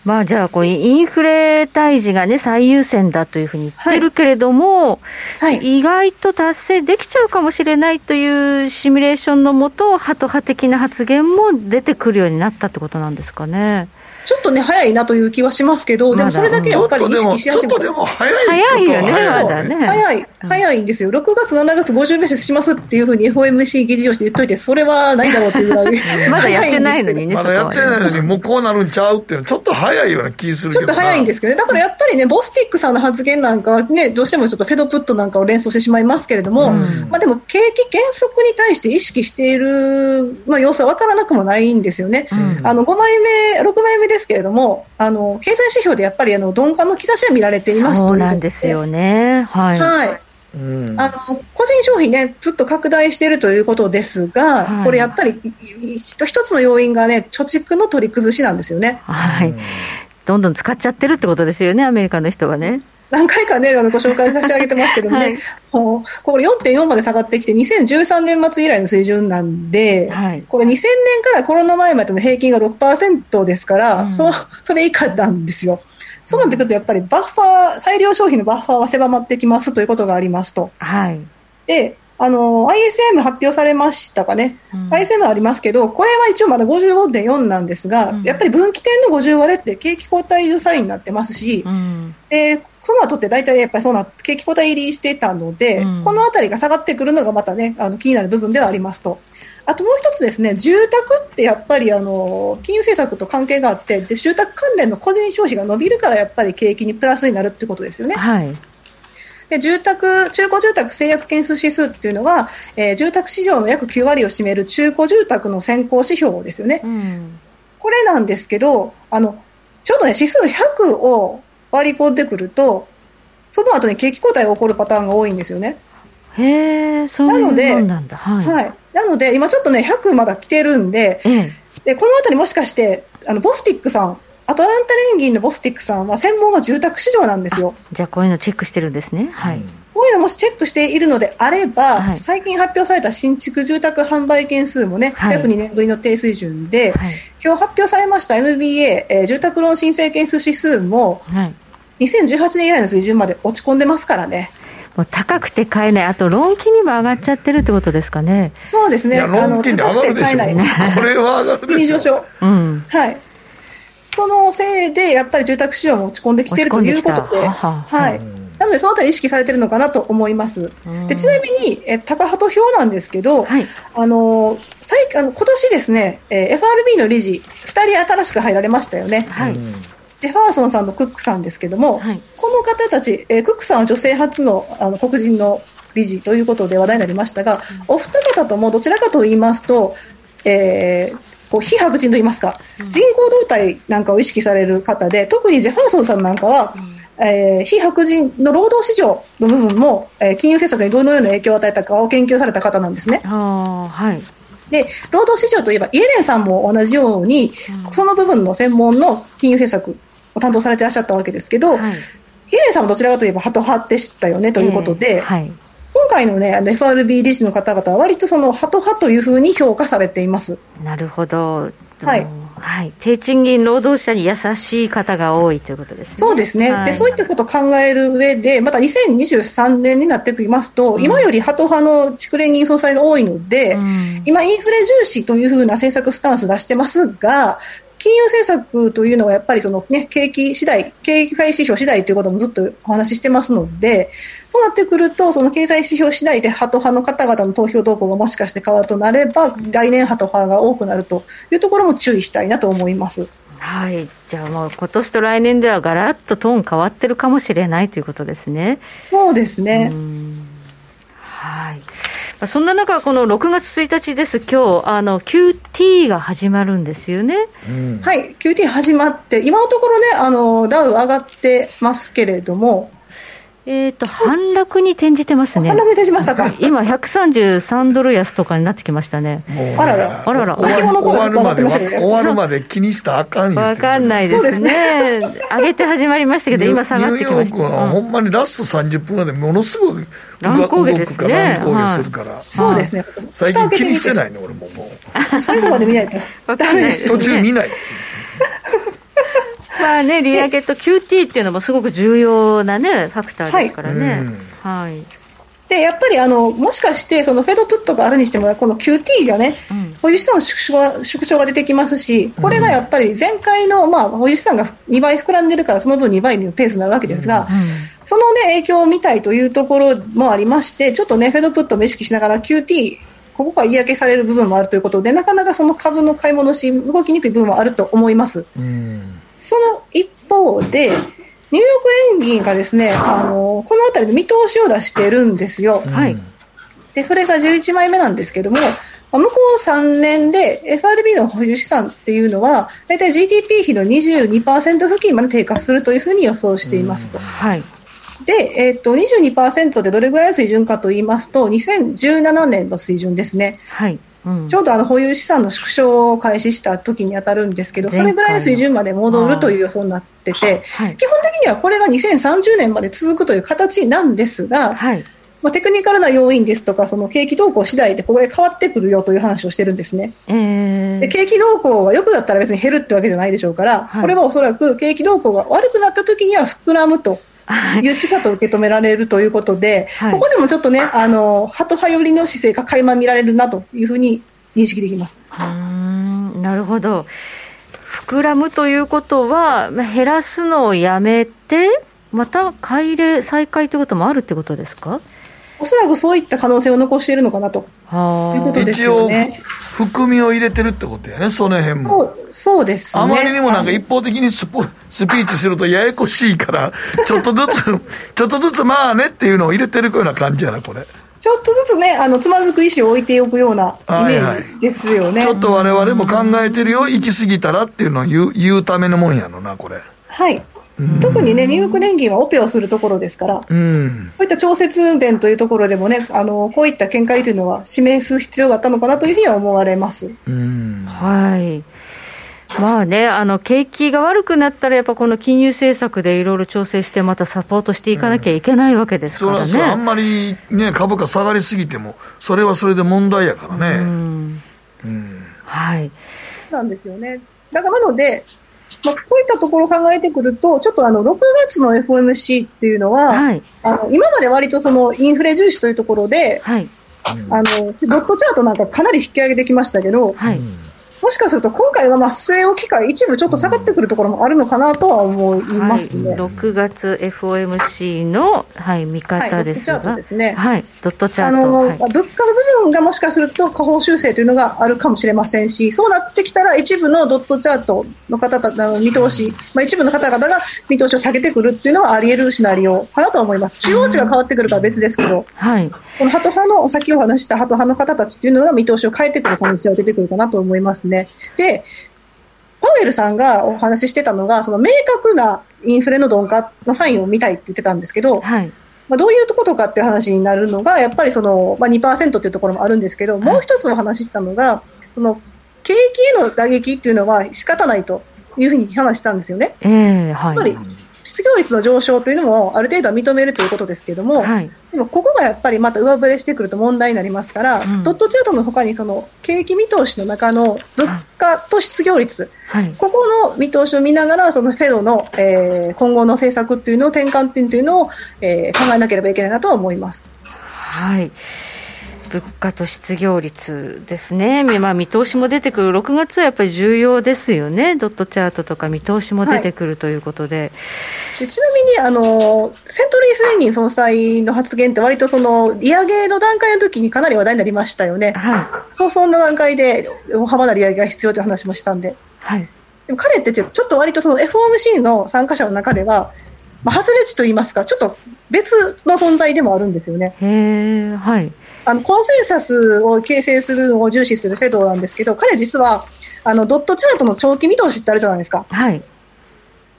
まあ、じゃあこう、インフレ退治が、ね、最優先だというふうに言ってるけれども、はいはい、意外と達成できちゃうかもしれないというシミュレーションのもと、ハト派的な発言も出てくるようになったってことなんですかね。ちょっとね、早いなという気はしますけど、でもそれだけやっぱり意識し始めた。ちょっとでも早い早いよね、まだね。早い、早いんですよ。6月、7月50ベースしますっていうふうに FOMC 議事をして言っといて、それはないだろうっていうぐらい。まだやってないのにね、まだやってないのに、もうこうなるんちゃうっていうのは、ちょっと早いような気するちょっと早いんですけどね。だからやっぱりね、ボスティックさんの発言なんかはね、どうしてもちょっとフェドプットなんかを連想してしまいますけれども、うん、まあでも景気減速に対して意識している、まあ、様子は分からなくもないんですよね。うん、あの5枚目、6枚目ですけれども、あの経済指標でやっぱりあの鈍化の兆しは見られていますそうなんですよね。はい。はいうん、あの個人消費ね、ずっと拡大しているということですが、はい、これやっぱり一つの要因がね、貯蓄の取り崩しなんですよね。はい。どんどん使っちゃってるってことですよね、アメリカの人はね。何回かね、あのご紹介差し上げてますけどもね、はい、これ4.4まで下がってきて、2013年末以来の水準なんで、はい、これ2000年からコロナ前までの平均が6%ですから、うん、そそれ以下なんですよ。そうなってくると、やっぱりバッファー、裁量消費のバッファーは狭まってきますということがありますと。はい。で、あの、ISM 発表されましたかね。ISM ありますけど、これは一応まだ55.4なんですが、やっぱり分岐点の50割れって景気後退サインになってますし、で、その後って大体やっぱりそうな、景気後退入りしてたので、このあたりが下がってくるのがまたね、あの気になる部分ではありますと。あともう一つですね、住宅ってやっぱりあの金融政策と関係があってで、住宅関連の個人消費が伸びるからやっぱり景気にプラスになるってことですよね。はい。で住宅中古住宅制約件数指数っていうのは、えー、住宅市場の約9割を占める中古住宅の先行指標ですよね。うん、これなんですけど、あのちょうどね指数100を割り込んでくると、その後に景気後退が起こるパターンが多いんですよね。へえ、そうなんだ。はい。はい、なので、今ちょっとね、100まだ来てるんで、ええ、でこのあたりもしかして、あのボスティックさん、アトランタ連銀のボスティックさんは専門が住宅市場なんですよ。じゃあ、こういうのチェックしてるんですね。はい。こういうのもしチェックしているのであれば、はい、最近発表された新築住宅販売件数もね、はい、約2年ぶりの低水準で、はい、今日発表されました MBA、えー、住宅ローン申請件数指数も、2018年以来の水準まで落ち込んでますからね。もう高くて買えない、あとローン金利も上がっちゃってるってことですかね。そうですね。ローン金利上がるでしょ。これは上がるでしょ。上昇。うん。はい。そのせいで、やっぱり住宅市場も落ち込んできているということで、ははは。い。なので、そのあたり意識されてるのかなと思います。でちなみに、え高鳩表なんですけど、はい、あの最あの今年ですね、えー、FRB の理事、2人新しく入られましたよね。はい、ジェファーソンさんとクックさんですけども、はい、この方たち、えー、クックさんは女性初のあの黒人の理事ということで話題になりましたが、うん、お二方ともどちらかと言いますと、えー、こう非白人といいますか、うん、人口動態なんかを意識される方で、特にジェファーソンさんなんかは、うん、えー、非白人の労働市場の部分も、えー、金融政策にどのような影響を与えたかを研究された方なんですね。はい、で労働市場といえばイエレンさんも同じように、うん、その部分の専門の金融政策を担当されていらっしゃったわけですけど、はい、イエレンさんもどちらかといえばハト派でしたよねということで、えーはい、今回の、ね、FRB 理事の方々は割とそのハト派というふうに評価されています。なるほど。はい。はい、低賃金労働者に優しい方が多いということですね。そうですね、はい、でそういったことを考える上で、また2023年になってきますと、うん、今よりハト派の蓄連銀総裁が多いので、うん、今、インフレ重視というふうな政策スタンス出してますが、金融政策というのはやっぱりその、ね、景気次第、経済指標次第ということもずっとお話ししてますので、そうなってくると、その経済指標次第でハト派の方々の投票動向がもしかして変わるとなれば、来年ハト派が多くなるというところも注意したいなと思います。はい、じゃあもう今年と来年ではガラッとトーン変わってるかもしれないということですね。そうですね。はい。そんな中、この6月1日です、今日あの QT が始まるんですよね、うん、はい、QT 始まって、今のところね、あのダウ上がってますけれども、えーと、反落に転じてますね。反落に転じましたか。今、133ドル安とかになってきましたね。あらら。あらら。終わるまで、終わるまで気にしたらあかんわかんないですね。上げて始まりましたけど、今下がってきました。ほんまにラスト30分までものすごい乱高下ですね。乱高下するから。そうですね。最近気にしてないね、俺ももう。最後まで見ないと。わかんない。途中見ない。まあね、利上げと QT っていうのもすごく重要なね、ファクターですからね。はい。はい、で、やっぱりあの、もしかして、そのフェドプットがあるにしても、この QT がね、うん、保有資産の縮小が縮小が出てきますし、これがやっぱり前回の、まあ、保有資産が2倍膨らんでるから、その分2倍のペースになるわけですが、うん。うん、そのね、影響を見たいというところもありまして、ちょっとね、フェドプットも意識しながら QT、ここが嫌気される部分もあるということで、なかなかその株の買い戻し、動きにくい部分もあると思います。うんその一方で、ニューヨーク連銀がですね、あのこの辺りの見通しを出してるんですよ。はい。で、それが11枚目なんですけども、向こう3年で FRB の保有資産っていうのは、大体 GDP 比の22%付近まで低下するというふうに予想していますと。はい。で、えっ、ー、と、22%でどれぐらいの水準かと言いますと、2017年の水準ですね。はい。うん、ちょうどあの保有資産の縮小を開始した時に当たるんですけど、それぐらいの水準まで戻るという予想になってて、はい、基本的にはこれが2030年まで続くという形なんですが、はい、まあ、テクニカルな要因ですとか、その景気動向次第でこれ変わってくるよという話をしてるんですね。えー、で景気動向が良くなったら別に減るってわけじゃないでしょうから、はい、これはおそらく景気動向が悪くなった時には膨らむと。いう示唆と受け止められるということで、はい、ここでもちょっとね、あの、ハト派寄りの姿勢が垣間見られるなというふうに認識できます。うんなるほど。膨らむということは、減らすのをやめて、また買い入れ再開ということもあるってことですか？おそらくそういった可能性を残しているのかなということですよね。含みを入れてるってことやね、その辺も。そうそうです、ね、あまりにもなんか一方的にスポスピーチするとややこしいから、ちょっとずつ、ちょっとずつまあねっていうのを入れてるような感じやな、これ。ちょっとずつね、あの、つまずく意思を置いておくようなイメージですよね。はいはい、ちょっと我々も考えてるよ、行き過ぎたらっていうのを言う言うためのもんやのな、これ。はい。特にね、入浴年金はオペをするところですから、うん、そういった調節弁というところでもね、あのこういった見解というのは示す必要があったのかなというふうには思われます。うん、はいまあね、あの景気が悪くなったら、やっぱこの金融政策でいろいろ調整して、またサポートしていかなきゃいけないわけですからね。そあんまり、ね、株価下がりすぎても、それはそれで問題やからね。うん、うん、はい。なんですよね。だからなので、まあ、こういったところを考えてくると、ちょっとあの6月の FOMC っていうのは、はい、あの今まで割とそのインフレ重視というところで、はい、あのドットチャートなんかかなり引き上げてきましたけど、はい、もしかすると今回はまあ据え置きか一部ちょっと下がってくるところもあるのかなとは思いますね、はい、6月 FOMC の、はい、見方ですが、はい、ドットチャートですね、はい、ドットチャート。あの、はい、物価の部分がもしかすると下方修正というのがあるかもしれませんしそうなってきたら一部のドットチャートの方々の見通し、まあ、一部の方々が見通しを下げてくるっていうのはあり得るシナリオ。かなと思います中央値が変わってくるかは別ですけど、はい、このハト派の先ほど話したハト派の方たちっていうのが見通しを変えてくる可能性は出てくるかなと思いますね。で、パウエルさんがお話ししてたのが、その明確なインフレの鈍化のサインを見たいって言ってたんですけど、はい、まあ、どういうことかっていう話になるのが、やっぱりその、まあ、2%っていうところもあるんですけど、もう一つお話ししたのが、その景気への打撃っていうのは仕方ないというふうに話したんですよね。えーはい、やっぱり失業率の上昇というのもある程度は認めるということですけども、はい、でもここがやっぱりまた上振れしてくると問題になりますから、うん、ドットチャートのほかにその景気見通しの中の物価と失業率、はい、ここの見通しを見ながらそのフェドの、えー、今後の政策っていうのを転換点というのを、えー、考えなければいけないなとは思います。はい物価と失業率ですね、まあ、見通しも出てくる、6月はやっぱり重要ですよね、ドットチャートとか見通しも出てくるということで、はい、でちなみにあの、セントルイス・レーニン総裁の発言って、割とその利上げの段階の時にかなり話題になりましたよね、はい、そうそんな段階で大幅な利上げが必要という話もしたんで、はい、でも彼ってちょっと割とその FOMC の参加者の中では、まあ、外れ値といいますか、ちょっと別の存在でもあるんですよね。へはいあのコンセンサスを形成するのを重視するフェドなんですけど彼実はあのドットチャートの長期見通しってあるじゃないですか、はい、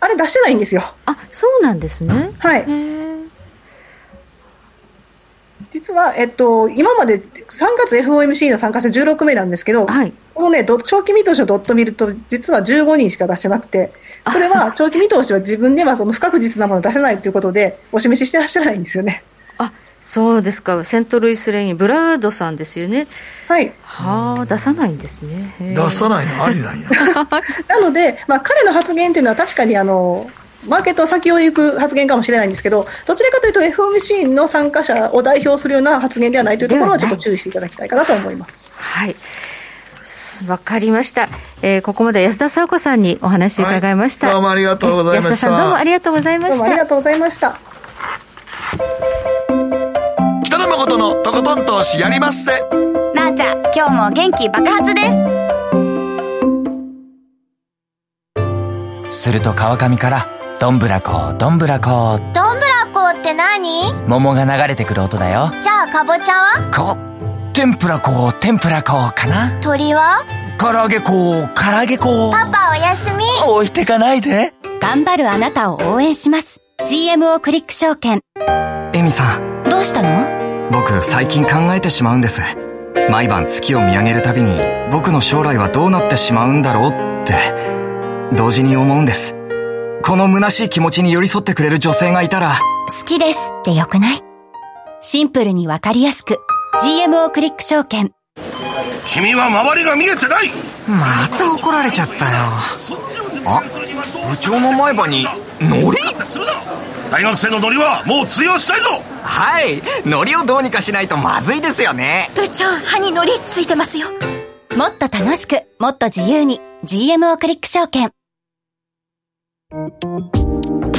あれ出してないんですよ。あそうなんですね。はい。実は、えっと、今まで3月 FOMC の参加者16名なんですけど、はい、このね、長期見通しをドット見ると、実は15人しか出してなくて、これは長期見通しは自分ではその不確実なものを出せないということで、お示ししてらっしゃらないんですよね。そうですか、セントルイス・レイン、ブラードさんですよね。はい。はあ、出さないんですね。出さないの？ありなんや。なので、まあ、彼の発言っていうのは確かにあの、マーケット先を行く発言かもしれないんですけど、どちらかというと FOMC の参加者を代表するような発言ではないというところはちょっと注意していただきたいかなと思います。はい。わかりました、えー、ここまで安田佐和子さんにお話を伺いました、はい、どうもありがとうございました安田さんどうもありがとうございましたどうもありがとうございました誠のとことん投資やりまっせ。なあちゃん今日も元気爆発です。すると川上からどんぶらこどんぶらこ。どんぶらこって何？桃が流れてくる音だよ。じゃあかぼちゃは？こ天ぷらこ天ぷらこかな？鳥は？唐揚げこ唐揚げこ。パパおやすみ。置いてかないで。頑張るあなたを応援します。GMO クリック証券。エミさん。どうしたの？僕最近考えてしまうんです。毎晩月を見上げるたびに僕の将来はどうなってしまうんだろうって同時に思うんです。この虚しい気持ちに寄り添ってくれる女性がいたら好きですってよくない？シンプルにわかりやすく GMO クリック証券。君は周りが見えてない！また怒られちゃったよ。あ部長の前歯にノリ大学生のノリはもう通用したいぞ。はい。ノリをどうにかしないとまずいですよね。部長歯にノリついてますよ。もっと楽しくもっと自由に GMO クリック証券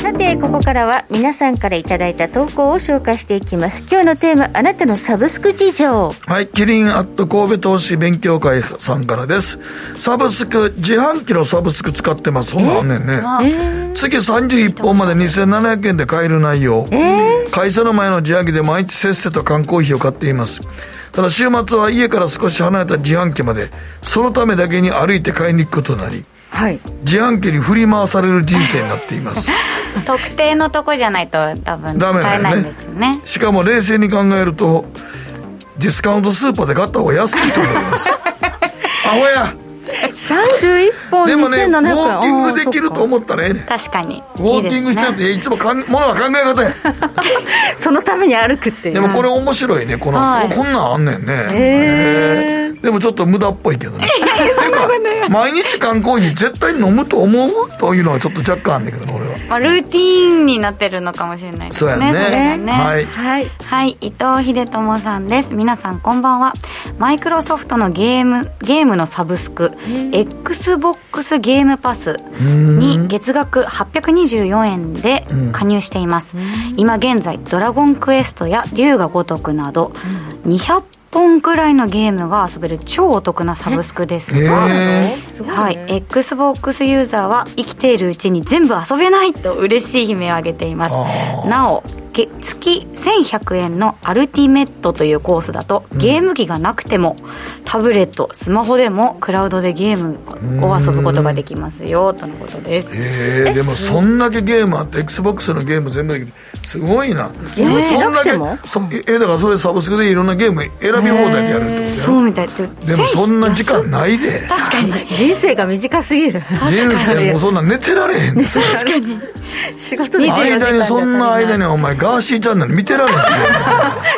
さてここからは皆さんからいただいた投稿を紹介していきます今日のテーマあなたのサブスク事情はい、キリンアット神戸投資勉強会さんからです。サブスク、自販機のサブスク使ってます。そんなんあんねんね。月31本まで2700円で買える内容。会社の前の自販機で毎日せっせと缶コーヒーを買っています。ただ週末は家から少し離れた自販機まで、そのためだけに歩いて買いに行くことになり、はい自販機に振り回される人生になっています。特定のとこじゃないと多分買えないんですよねしかも冷静に考えると、ディスカウントスーパーで買った方が安いと思います。アホや。31本でもね、ウォ2700円ーキングできると思ったらええねん。確かにウォーキングしちゃうと、いつもかん、ものは考え方や。そのために歩くっていうでもこれ面白いね、この、はいこんなんあんねんね。へへーでもちょっと無駄っぽいけどね。ていうか、毎日缶コーヒー絶対飲むと思うというのはちょっと若干あんねんけどね、俺は。まあ、ルーティーンになってるのかもしれないですね。そうやね。ね。はい。はい。はい、伊藤秀友さんです。皆さんこんばんは。マイクロソフトのゲーム、ゲームのサブスク、Xbox ゲームパスに月額824円で加入しています。今現在、ドラゴンクエストや竜が如くなど、200本くらいのゲームが遊べる超お得なサブスクです。へはい、XBOX ユーザーは生きているうちに全部遊べないと嬉しい悲鳴を上げています。なおけ月1100円のアルティメットというコースだとゲーム機がなくても、タブレットスマホでもクラウドでゲームを遊ぶことができますよとのことです。へえでもそんだけゲームあって XBOX のゲーム全部できてすごいな。ゲームそんだけそえだからそれサブスクでいろんなゲーム選び放題でやるってことそうみたい。ででもそんな時間ないで。確かに。人生が短すぎる。人生もうそんな寝てられへんで。それ確かに。仕事で間にそんな間にお前ガーシーチャンネル見てられへん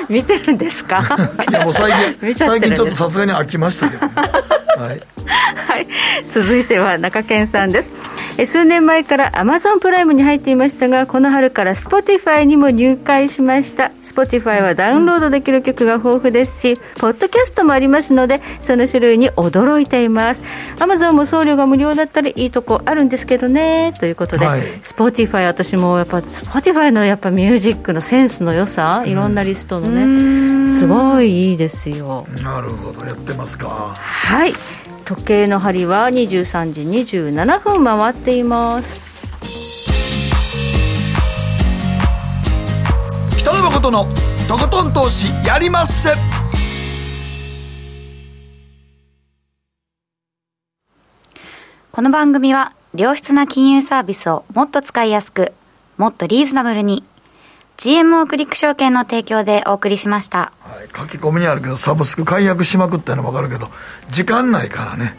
見てるんですか？いやもう最近 最近ちょっとさすがに飽きましたけど、はい、はい、続いては中堅さんです。え数年前から Amazon プライムに入っていましたがこの春から Spotify にも入会しました。Spotify はダウンロードできる曲が豊富ですしポッドキャストもありますのでその種類に驚いています。Amazon も送料が無料だったりいいとこあるんですけどね。ということで、はい。Spotify 私もやっぱ Spotify のやっぱミュージックのセンスの良さいろんなリストのねすごいいいですよ。なるほどやってますか。はい。時計の針は23時27分回っています。北野誠のとことん投資やりまっせ。この番組は良質な金融サービスをもっと使いやすくもっとリーズナブルに GMO クリック証券の提供でお送りしました。はい書き込みにあるけどサブスク解約しまくったの分かるけど時間ないからね。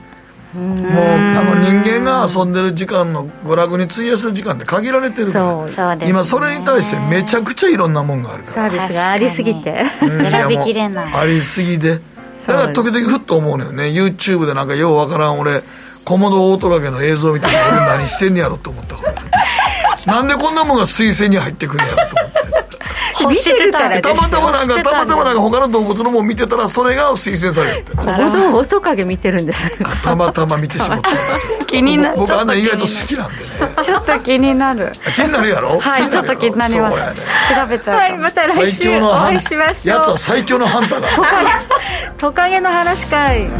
もうあの人間が遊んでる時間の娯楽に費やす時間って限られてるから。そう。そうですね。今それに対してめちゃくちゃいろんなもんがあるから。サービスがありすぎてうん。選びきれない。ありすぎで。だから時々ふっと思うのよね。YouTube でなんかようわからん俺コモドオオトカゲの映像見て俺何してんねやろと思ったから なんでこんなもんが推薦に入ってくるんやろと思って。欲してらたまたまなんかたまたまなんかか他の動物のもん見てたらそれが推薦されて。コモドオオトカゲ見てるんです。たまたま見てしまった。んですよ気にな僕あんな意外とちょっ好きなんでね。ちょっと気になる。気になるやろ？はいちょっと気になります。調べちゃうはいまた来最週強のハンお会いしましょう。やつは最強のハンターだトカゲ。の話会